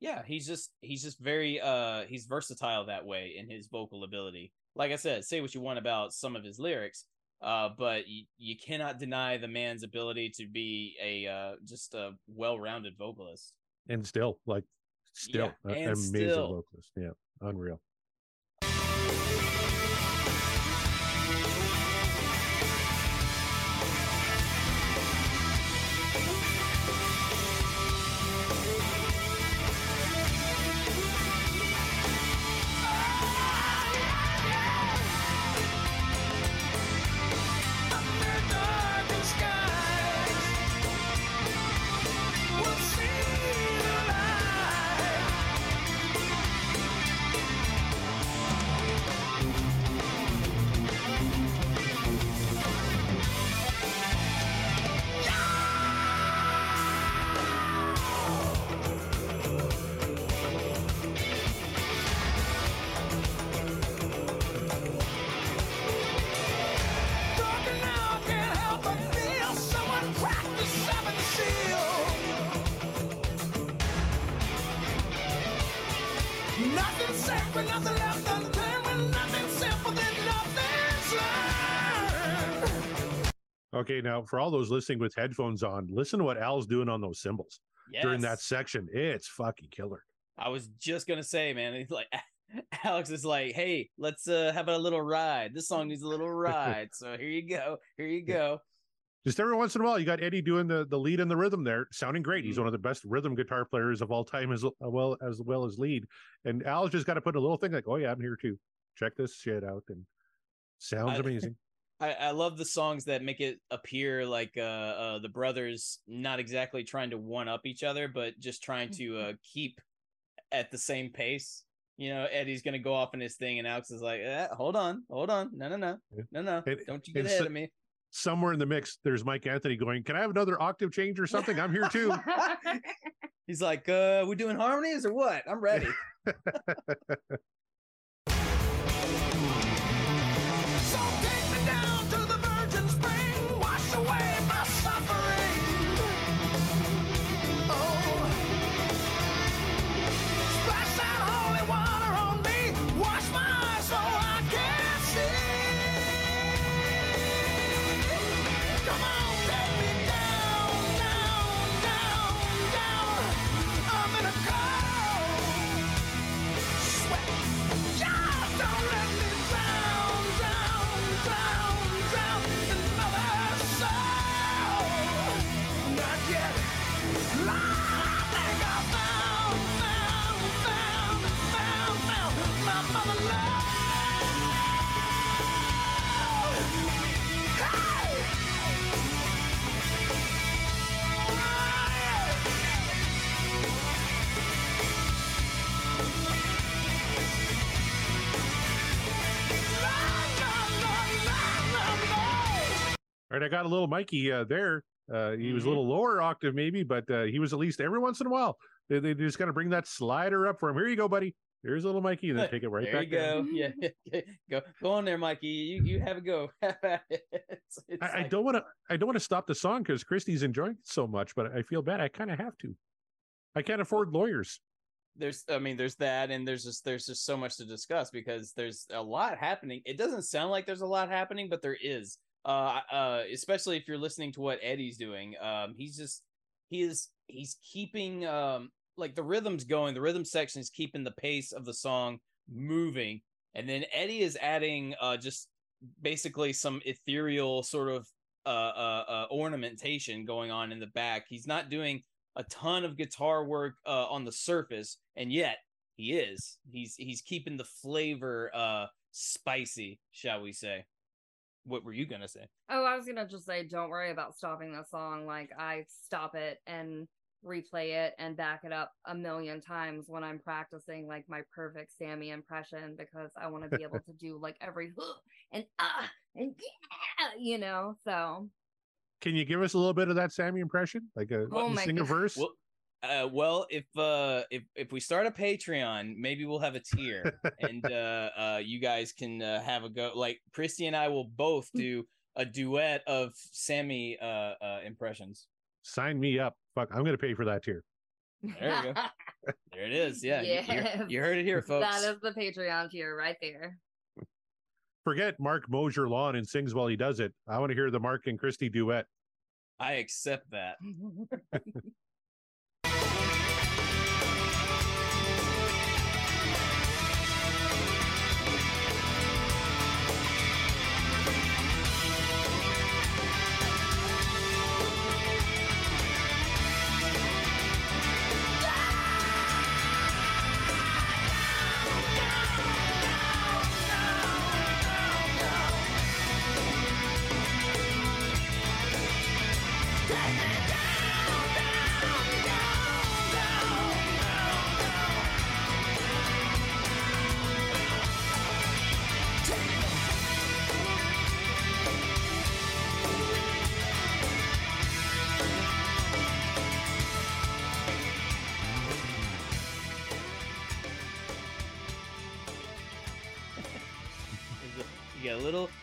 Yeah, he's just he's just very uh he's versatile that way in his vocal ability. Like I said, say what you want about some of his lyrics, uh, but you, you cannot deny the man's ability to be a uh just a well-rounded vocalist. and still like still Yeah, amazing still. vocalist yeah unreal now for all those listening with headphones on listen to what al's doing on those cymbals during that section it's fucking killer I was just gonna say, man, he's like [LAUGHS] Alex is like, hey, let's uh have a little ride. This song needs a little [LAUGHS] ride. so here you go. Here you go. just every once in a while, you got Eddie doing the the lead and the rhythm there, sounding great. He's Mhm. one of the best rhythm guitar players of all time, as well as well as lead. And Al's just got to put a little thing like, "Oh yeah, I'm here too. Check this shit out." And sounds I- amazing. I, I love the songs that make it appear like uh, uh the brothers not exactly trying to one up each other, but just trying to uh keep at the same pace. You know, Eddie's gonna go off in his thing, and Alex is like, eh, "Hold on, hold on, no, no, no, no, no, And- don't you get ahead so- of me." Somewhere in the mix, there's Mike Anthony going, "Can I have another octave change or something? I'm here too." [LAUGHS] He's like, "Uh, we doing harmonies or what? I'm ready." [LAUGHS] got a little Mikey uh, there. Uh, he was a Mhm. little lower octave, maybe, but uh, he was at least every once in a while. They, they just kind of bring that slider up for him. Here you go, buddy. Here's a little Mikey, and then take it right there back There you down. go. [LAUGHS] Yeah, go go on there, Mikey. You you have a go. [LAUGHS] It's- it's I, I don't want to. I don't want to stop the song because Christi's enjoying it so much, but I feel bad. I kind of have to. I can't afford lawyers. there's i mean there's that and there's just there's just so much to discuss because there's a lot happening it doesn't sound like there's a lot happening but there is uh uh especially if you're listening to what eddie's doing um he's just he is he's keeping um like the rhythm's going the rhythm section is keeping the pace of the song moving and then eddie is adding uh just basically some ethereal sort of uh uh, uh ornamentation going on in the back he's not doing a ton of guitar work uh, on the surface, and yet he is. He's he's keeping the flavor uh spicy, shall we say? What were you gonna say? Oh, I was gonna just say, don't worry about stopping the song. Like I stop it and replay it and back it up a million times when I'm practicing like my perfect Sammy impression because I want to be able [LAUGHS] to do like every and ah and yeah, you know. So Can you give us a little bit of that Sammy impression? Like a Oh my sing a God. verse? Well, uh, well, if uh if if we start a Patreon, maybe we'll have a tier, and [LAUGHS] uh uh you guys can uh, have a go. Like Christi and I will both do a duet of Sammy uh, uh impressions. Sign me up. Fuck, I'm gonna pay for that tier. There you go. [LAUGHS] There it is. Yeah, you- you- you heard it here, folks. that is the Patreon tier right there. Forget Mark mows your lawn and sings while he does it. I want to hear the Mark and Christi duet. I accept that. [LAUGHS]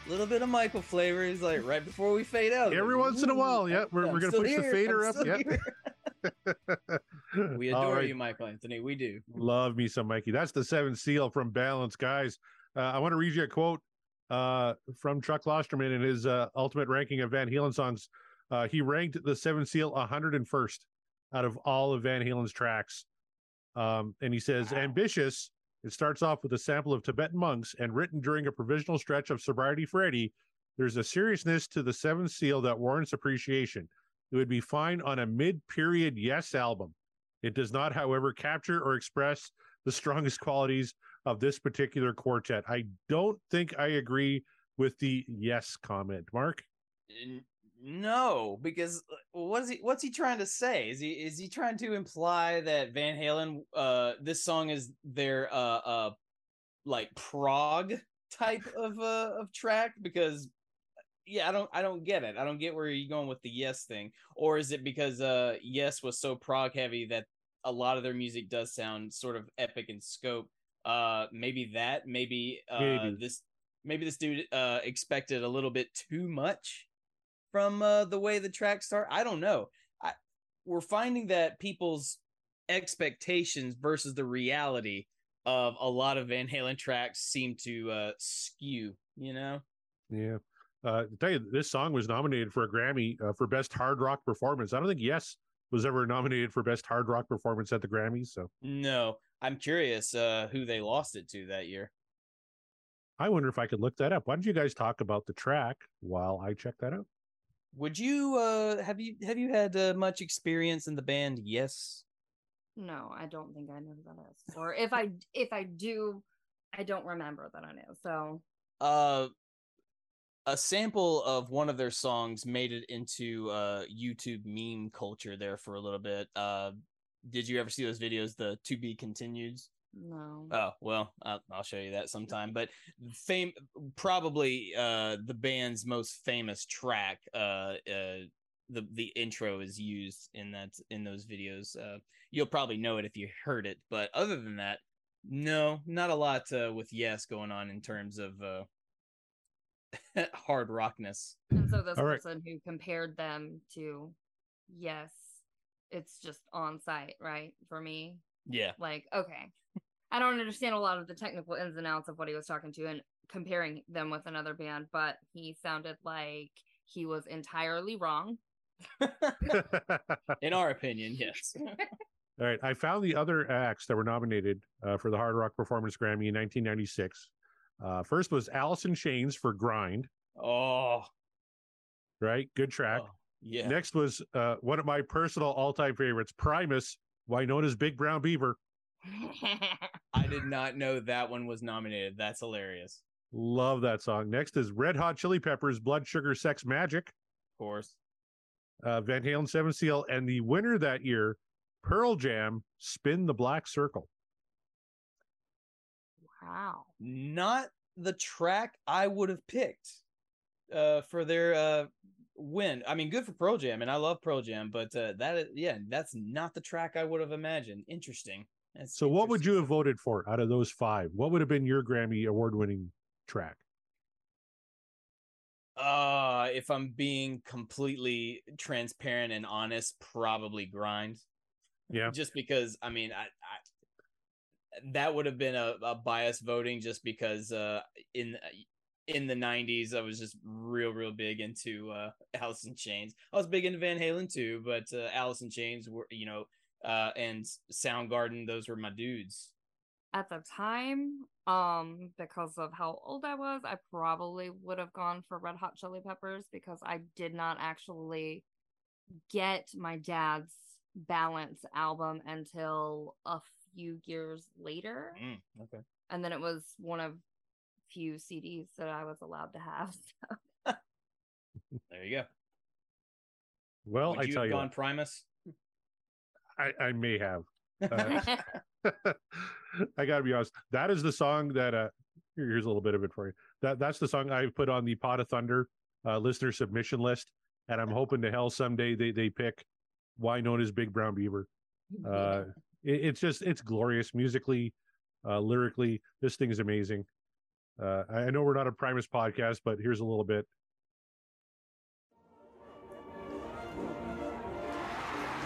little little bit of Michael flavor. He's like right before we fade out. Every like, once in a while, yeah, we're- I'm we're gonna still push the fader I'm up, still yeah." [LAUGHS] We adore right. you, Michael Anthony. We do. Love me some Mikey. That's the seventh seal from Balance, guys. Uh, I want to read you a quote uh, from Chuck Klosterman in his uh, ultimate ranking of Van Halen songs. Uh, he ranked the seventh seal 101st out of all of Van Halen's tracks. Um, and he says, Wow. ambitious. It starts off with a sample of Tibetan monks and written during a provisional stretch of sobriety for Eddie. There's a seriousness to the Seventh Seal that warrants appreciation. It would be fine on a mid-period Yes album. It does not, however, capture or express the strongest [LAUGHS] qualities of this particular quartet. I don't think I agree with the Yes comment, Mark. No, because uh, what is he? What's he trying to say? Is he is he trying to imply that Van Halen, uh, this song is their uh uh like prog type [LAUGHS] of uh of track? Because yeah, I don't I don't get it. I don't get where you're going with the Yes thing, or is it because uh Yes was so prog heavy that a lot of their music does sound sort of epic in scope? Uh, maybe that. Maybe uh Maybe. this maybe this dude uh expected a little bit too much from uh, the way the tracks start. I don't know. I, we're finding that people's expectations versus the reality of a lot of Van Halen tracks seem to uh, skew. You know, Yeah. Uh, to tell you, this song was nominated for a Grammy uh, for Best Hard Rock Performance. I don't think Yes was ever nominated for Best Hard Rock Performance at the Grammys. So no. I'm curious uh, who they lost it to that year. I wonder if I could look that up. Why don't you guys talk about the track while I check that out? Would you uh, have you have you had uh, much experience in the band? Yes. No, I don't think I know who that is. Or if I if I do, I don't remember that I know. So uh a sample of one of their songs made it into uh YouTube meme culture there for a little bit. Uh did you ever see those videos the to be continued? No. Oh, well, I'll, I'll show you that sometime. But fame probably uh the band's most famous track uh uh the the intro is used in that in those videos. Uh you'll probably know it if you heard it, but other than that, no, not a lot uh, with Yes going on in terms of uh [LAUGHS] hard rockness. And so this All right. person who compared them to yes, it's just on site, right? For me. Yeah. Like, okay. I don't understand a lot of the technical ins and outs of what he was talking to and comparing them with another band, but he sounded like he was entirely wrong. [LAUGHS] In our opinion, yes. [LAUGHS] All right. I found the other acts that were nominated uh, for the Hard Rock Performance Grammy in 1996. Uh, first was Alice in Chains for Grind, Oh, right? Good track. oh, yeah. Next was uh, one of my personal all time favorites, Primus, Wynona's Big Brown Beaver. [LAUGHS] I did not know that one was nominated. That's hilarious. Love that song. Next is Red Hot Chili Peppers, Blood Sugar Sex Magik, Of course. uh, Van Halen Seven Seal, and the winner that year, Pearl Jam, Spin the Black Circle. wow. Not the track I would have picked uh for their uh win. I mean, good for Pearl Jam, and I love Pearl Jam, but uh that is, yeah, that's not the track I would have imagined. Interesting. That's So, what would you have voted for out of those five? What would have been your Grammy award winning track? Uh, if I'm being completely transparent and honest, probably grind. Yeah. Just because I mean, I, I that would have been a, a biased voting just because uh in in the 90s I was just real real big into uh Alice in Chains. I was big into Van Halen too, but uh, Alice in Chains were, you know, uh and Soundgarden, those were my dudes. At the time, um, because of how old I was, I probably would have gone for Red Hot Chili Peppers because I did not actually get my dad's Balance album until a few years later. Mm, okay. And then it was one of few CDs that I was allowed to have. [LAUGHS] There you go. Well, Would I you tell have you, gone what, Primus? I, I may have. Uh, [LAUGHS] [LAUGHS] I got to be honest. That is the song that. Uh, here's a little bit of it for you. That that's the song I put on the Pot of Thunder uh, listener submission list, and I'm hoping to hell someday they they pick Wynona's Big Brown Beaver. Uh, it, it's just it's glorious musically, uh, lyrically. This thing is amazing. Uh, I know we're not a Primus podcast, but here's a little bit.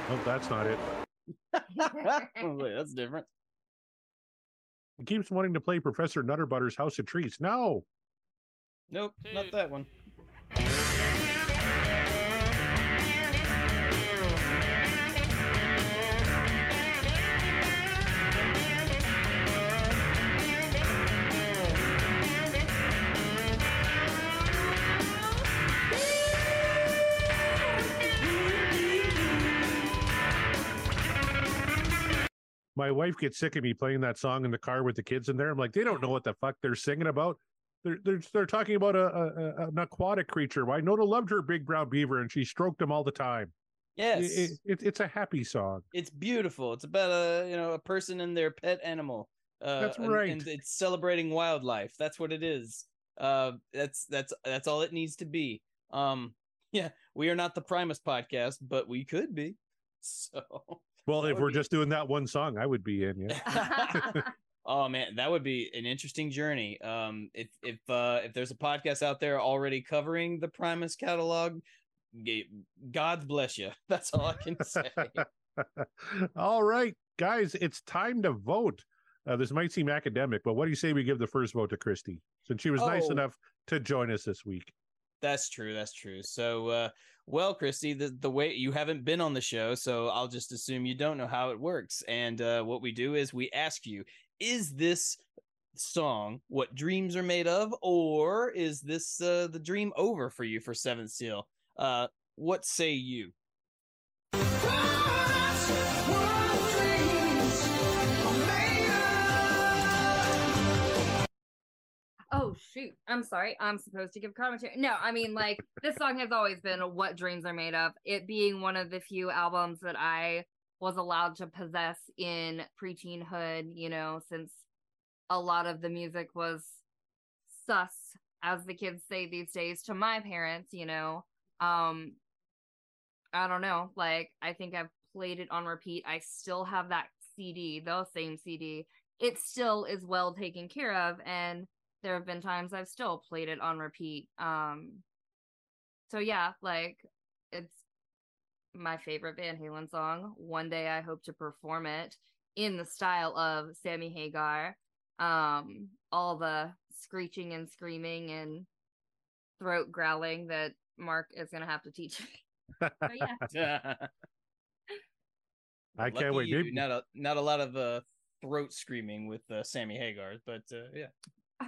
Oh, that's not it. [LAUGHS] Wait, that's different. He keeps wanting to play Professor Nutterbutter's House of Treats. No, Nope, not that one. My wife gets sick of me playing that song in the car with the kids in there. I'm like, they don't know what the fuck they're singing about. They're they're, they're talking about a, a, a an aquatic creature. Wynona loved her big brown beaver and she stroked him all the time. Yes. It- it- it- it's a happy song. it's beautiful. It's about a you know a person and their pet animal. Uh, That's and- right. And it's celebrating wildlife. That's what it is. Uh, that's that's that's all it needs to be. Um, [LAUGHS] yeah, we are not the Primus podcast, but we could be. [LAUGHS] So, Well, That if we're be- just doing that one song, I would be in. Yeah. [LAUGHS] [LAUGHS] oh man, that would be an interesting journey. Um, if if uh if there's a podcast out there already covering the Primus catalog, God bless you. [LAUGHS] That's all I can say. All right, guys, it's time to vote. Uh, this might seem academic, but what do you say we give the first vote to Christi since she was nice Oh. enough to join us this week? That's true. That's true. So, uh, well, Christi, the, the way you haven't been on the show, so I'll just assume you don't know how it works. And uh, what we do is we ask you, is this song what dreams are made of, or is this uh, the dream over for you for Seventh Seal? Uh, what say you? Oh shoot. I'm sorry. I'm supposed to give commentary. No, I mean like this song has always been what dreams are made of. It being one of the few albums that I was allowed to possess in preteenhood, you know, since a lot of the music was sus, as the kids say these days, to my parents, you know. Um I don't know. Like I think I've played it on repeat. I still have that CD, the same CD. It still is well taken care of and there have been times I've still played it on repeat. Um so yeah, like it's my favorite Van Halen song. One day I hope to perform it in the style of Sammy Hagar. Um all the screeching and screaming and throat growling that Mark is going to have to teach me. [LAUGHS] But yeah. [LAUGHS] I Lucky can't wait. you. Not a not a lot of uh, throat screaming with uh, Sammy Hagar, but uh, yeah.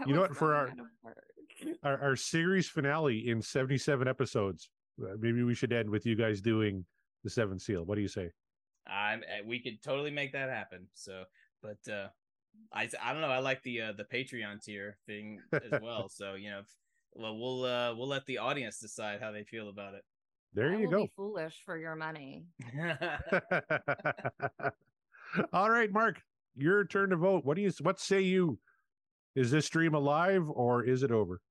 I You know what, for our- out of words. our, our series finale in 77 episodes, uh, maybe we should end with you guys doing the seventh seal. What do you say? I'm uh, we could totally make that happen. So, but uh I I don't know. I like the uh, the Patreon tier thing as [LAUGHS] well. so you know, if, well we'll uh we'll let the audience decide how they feel about it. There I you will go. Be foolish for your money. [LAUGHS] [LAUGHS] All right, Mark, your turn to vote. What do you what say you? Is this stream alive or is it over?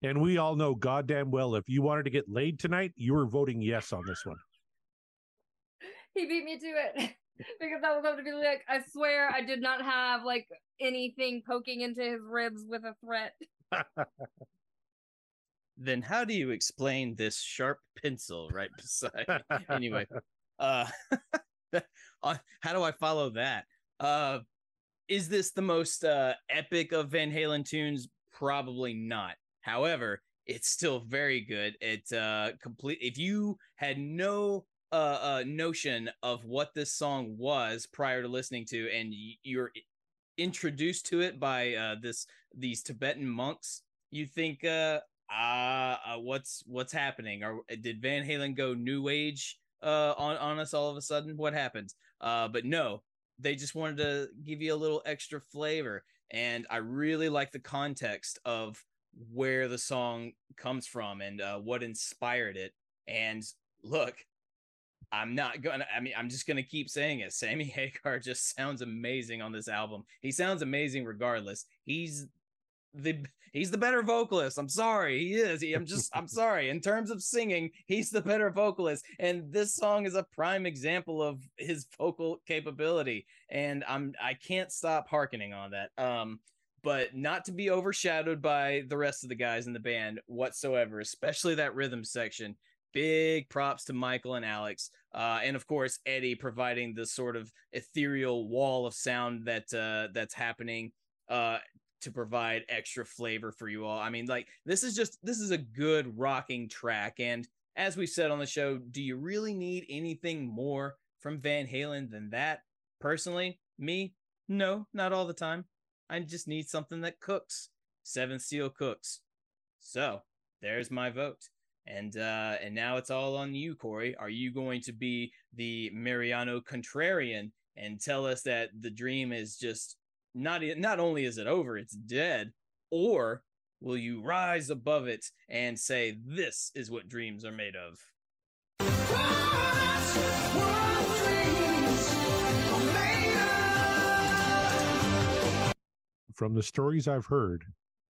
And we all know goddamn well if you wanted to get laid tonight, you were voting yes on this one. He beat me to it [LAUGHS] because I was about to be like, I swear I did not have like anything poking into his ribs with a threat. [LAUGHS] then how do you explain this sharp pencil right beside? [LAUGHS] anyway, uh, [LAUGHS] uh, how do I follow that? Uh, is this the most uh epic of Van Halen tunes? Probably not. However, it's still very good. It uh complete. If you had no uh, uh notion of what this song was prior to listening to, and you're introduced to it by uh this these Tibetan monks, you think uh uh, uh what's what's happening? Or did Van Halen go new age uh on on us all of a sudden? What happened? Uh, but no, they just wanted to give you a little extra flavor, and I really like the context of where the song comes from and uh, what inspired it. And look, I'm not gonna. I mean, I'm just gonna keep saying it. [LAUGHS] Sammy Hagar just sounds amazing on this album. He sounds amazing regardless. He's the he's the better vocalist. I'm sorry, he is. He, I'm just I'm [LAUGHS] sorry. In terms of singing, he's the better vocalist, and this song is a prime example of his vocal capability. And I'm I can't stop harkening on that. Um, but not to be overshadowed by the rest of the guys in the band whatsoever, especially that rhythm section. Big props to Michael and Alex, uh, and of course Eddie providing the sort of ethereal wall of sound that uh, that's happening uh, to provide extra flavor for you all. I mean, like this is just this is a good rocking track, and as we said on the show, do you really need anything more from Van Halen than that? Personally, me, no, not all the time. I just need something that cooks. Seven Seal cooks. So there's my vote. And uh, and now it's all on you, Corey. Are you going to be the Mariano contrarian and tell us that the dream is just not not only is it over, it's dead, or will you rise above it and say this is what dreams are made of? From the stories I've heard,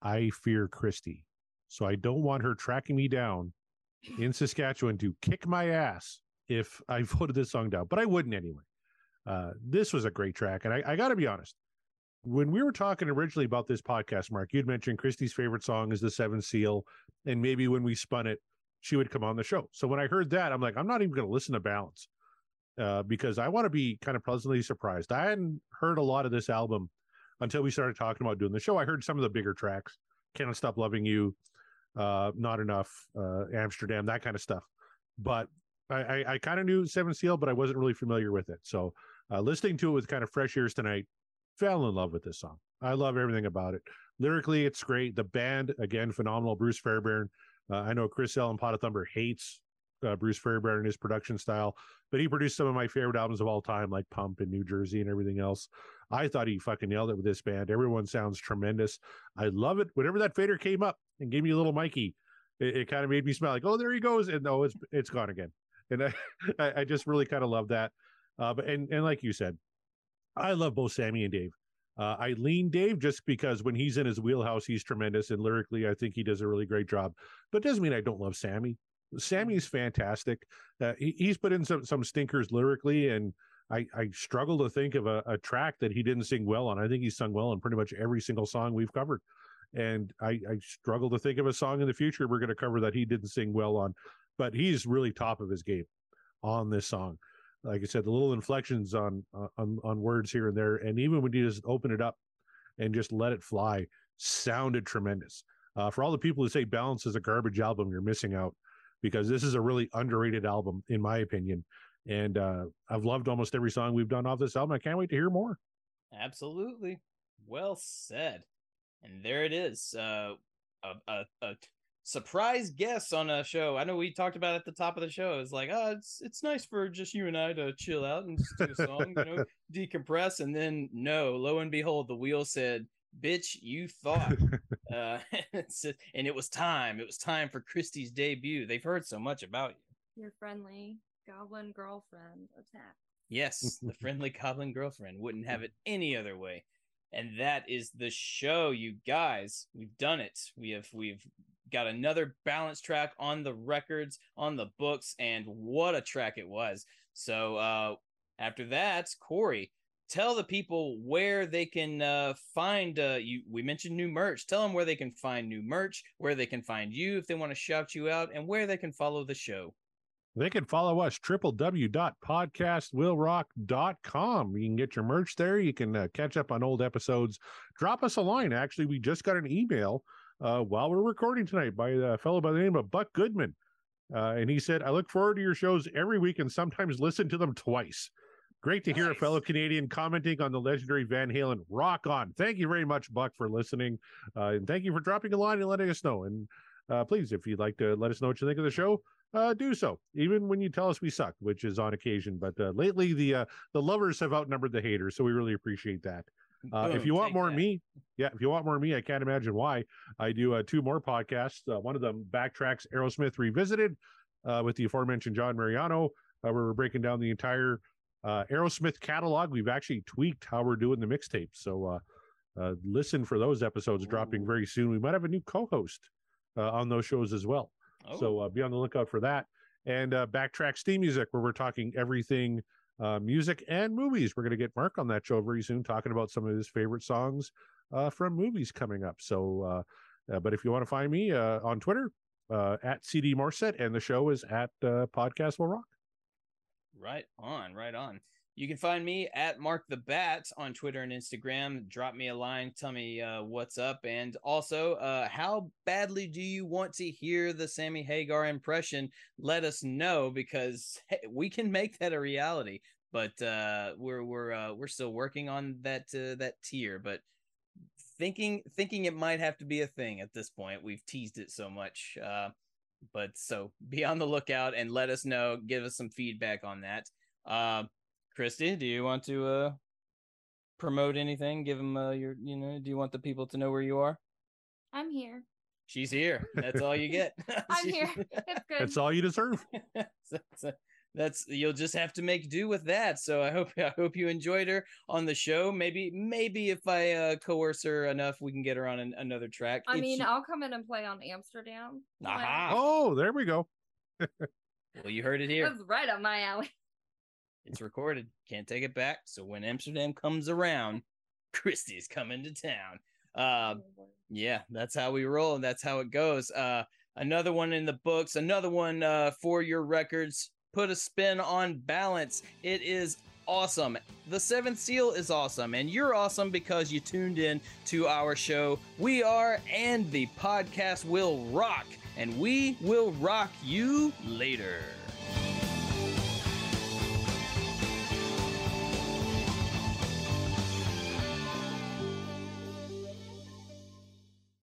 I fear Christi. So I don't want her tracking me down in Saskatchewan to kick my ass if I [LAUGHS] voted this song down, but I wouldn't anyway. Uh, this was a great track. And I, I got to be honest, when we were talking originally about this podcast, Mark, you'd mentioned Christi's favorite song is The Seven Seal. And maybe when we spun it, she would come on the show. So when I heard that, I'm like, I'm not even going to listen to Balance uh, because I want to be kind of pleasantly surprised. I hadn't heard a lot of this album until we started talking about doing the show. I heard some of the bigger tracks, Cannot Stop Loving You, uh, Not Enough, uh, Amsterdam, that kind of stuff. But I, I, I kind of knew Seven Seal, but I wasn't really familiar with it. So uh, listening to it with kind of fresh ears tonight, fell in love with this song. I love everything about it. Lyrically, it's great. The band, again, phenomenal. Bruce Fairbairn. Uh, I know Chris L and Pot of Thunder hates uh, Bruce Fairbairn and his production style, but he produced some of my favorite albums of all time, like Pump and New Jersey and everything else. I thought he fucking nailed it with this band. Everyone sounds tremendous. I love it. Whenever that fader came up and gave me a little Mikey, it, it kind of made me smile like, oh, there he goes. And no, it's it's gone again. And [LAUGHS] I, I, I just really kind of love that. Uh, but and and like you said, I love both Sammy and Dave. Uh, I lean Dave just because when he's in his wheelhouse, he's tremendous, and lyrically, I think he does a really great job. But doesn't mean I don't love Sammy. Sammy's fantastic. Uh, he, he's put in some some stinkers lyrically, and I, I struggle to think of a, a track that he didn't sing well on. I think he's sung well on pretty much every single song we've covered, and I, I struggle to think of a song in the future we're going to cover that he didn't sing well on. But he's really top of his game on this song like I said, the little inflections on on on words here and there, and even when you just open it up and just let it fly, sounded tremendous. Uh, for all the people who say Balance is a garbage album, you're missing out because this is a really underrated album, in my opinion. And uh, I've loved almost every song we've done off this album. I can't wait to hear more. Absolutely. Well said. And there it is. Uh, a, a, a surprise guests on a show. I know we talked about at the top of the show. It's like, oh, it's it's nice for just you and I to chill out and just do a song, you know, [LAUGHS] decompress. And then no, lo and behold, the wheel said, "Bitch, you thought." uh, [LAUGHS] and it was time. It was time for Christi's debut. They've heard so much about you. Your friendly goblin girlfriend attack. Yes, [LAUGHS] the friendly goblin girlfriend wouldn't have it any other way. And that is the show, you guys. We've done it. We have we've got another balance track on the records, on the books, and what a track it was. So uh after that, Corey, tell the people where they can uh, find uh, you. We mentioned new merch. Tell them where they can find new merch, where they can find you if they want to shout you out, and where they can follow the show. They can follow us www.podcastwillrock.com. You can get your merch there. You can uh, catch up on old episodes. Drop us a line. Actually, we just got an email uh, while we're recording tonight by a fellow by the name of Buck Goodman. Uh, and he said, I look forward to your shows every week and sometimes listen to them twice. Great to hear a fellow Canadian commenting on the legendary Van Halen. Rock on. Thank you very much, Buck, for listening. Uh, and thank you for dropping a line and letting us know. And uh, please, if you'd like to let us know what you think of the show, uh, do so. Even when you tell us we suck, which is on occasion. But uh, lately, the uh, the lovers have outnumbered the haters, so we really appreciate that. Uh, if you want more that. me, yeah, if you want more me, I can't imagine why. I do uh, two more podcasts. Uh, one of them backtracks Aerosmith Revisited uh, with the aforementioned John Mariano, uh, where we're breaking down the entire uh, Aerosmith catalog. We've actually tweaked how we're doing the mixtapes. So uh, uh, listen for those episodes dropping very soon. We might have a new co host uh, on those shows as well. Oh, So uh, be on the lookout for that. And uh, backtrack Steam Music, where we're talking everything uh, music and movies. We're going to get Mark on that show very soon, talking about some of his favorite songs uh, from movies coming up. So, uh, uh, but if you want to find me uh, on Twitter uh, at CD Morset, and the show is at Podcast Will Rock. Right on, right on. You can find me at Mark the Bat on Twitter and Instagram. Drop me a line, tell me uh, what's up, and also uh, how badly do you want to hear the Sammy Hagar impression? Let us know because hey, we can make that a reality. But uh, we're we're uh, we're still working on that uh, that tier. But thinking thinking it might have to be a thing at this point. We've teased it so much. Uh, but so be on the lookout and let us know. Give us some feedback on that. Christi, do you want to uh, promote anything? Give them uh, your, you know, do you want the people to know where you are? I'm here. She's here. That's all you get. [LAUGHS] [LAUGHS] I'm here. [LAUGHS] It's good. That's all you deserve. so, so that's you'll just have to make do with that. So I hope I hope you enjoyed her on the show. Maybe maybe if I uh, coerce her enough, we can get her on an, another track. I If mean, she- I'll come in and play on Amsterdam. Why not? Aha. Oh, there we go. well, you heard it here. That's right up my alley. It's recorded. Can't take it back. So when Amsterdam comes around, [LAUGHS] Christi's coming to town. Uh, yeah, that's how we roll, and that's how it goes. Uh, another one in the books. Another one uh, for your records. Put a spin on balance. It is awesome. The Seventh Seal is awesome, and you're awesome because you tuned in to our show. We are, and the podcast will rock, and we will rock you later.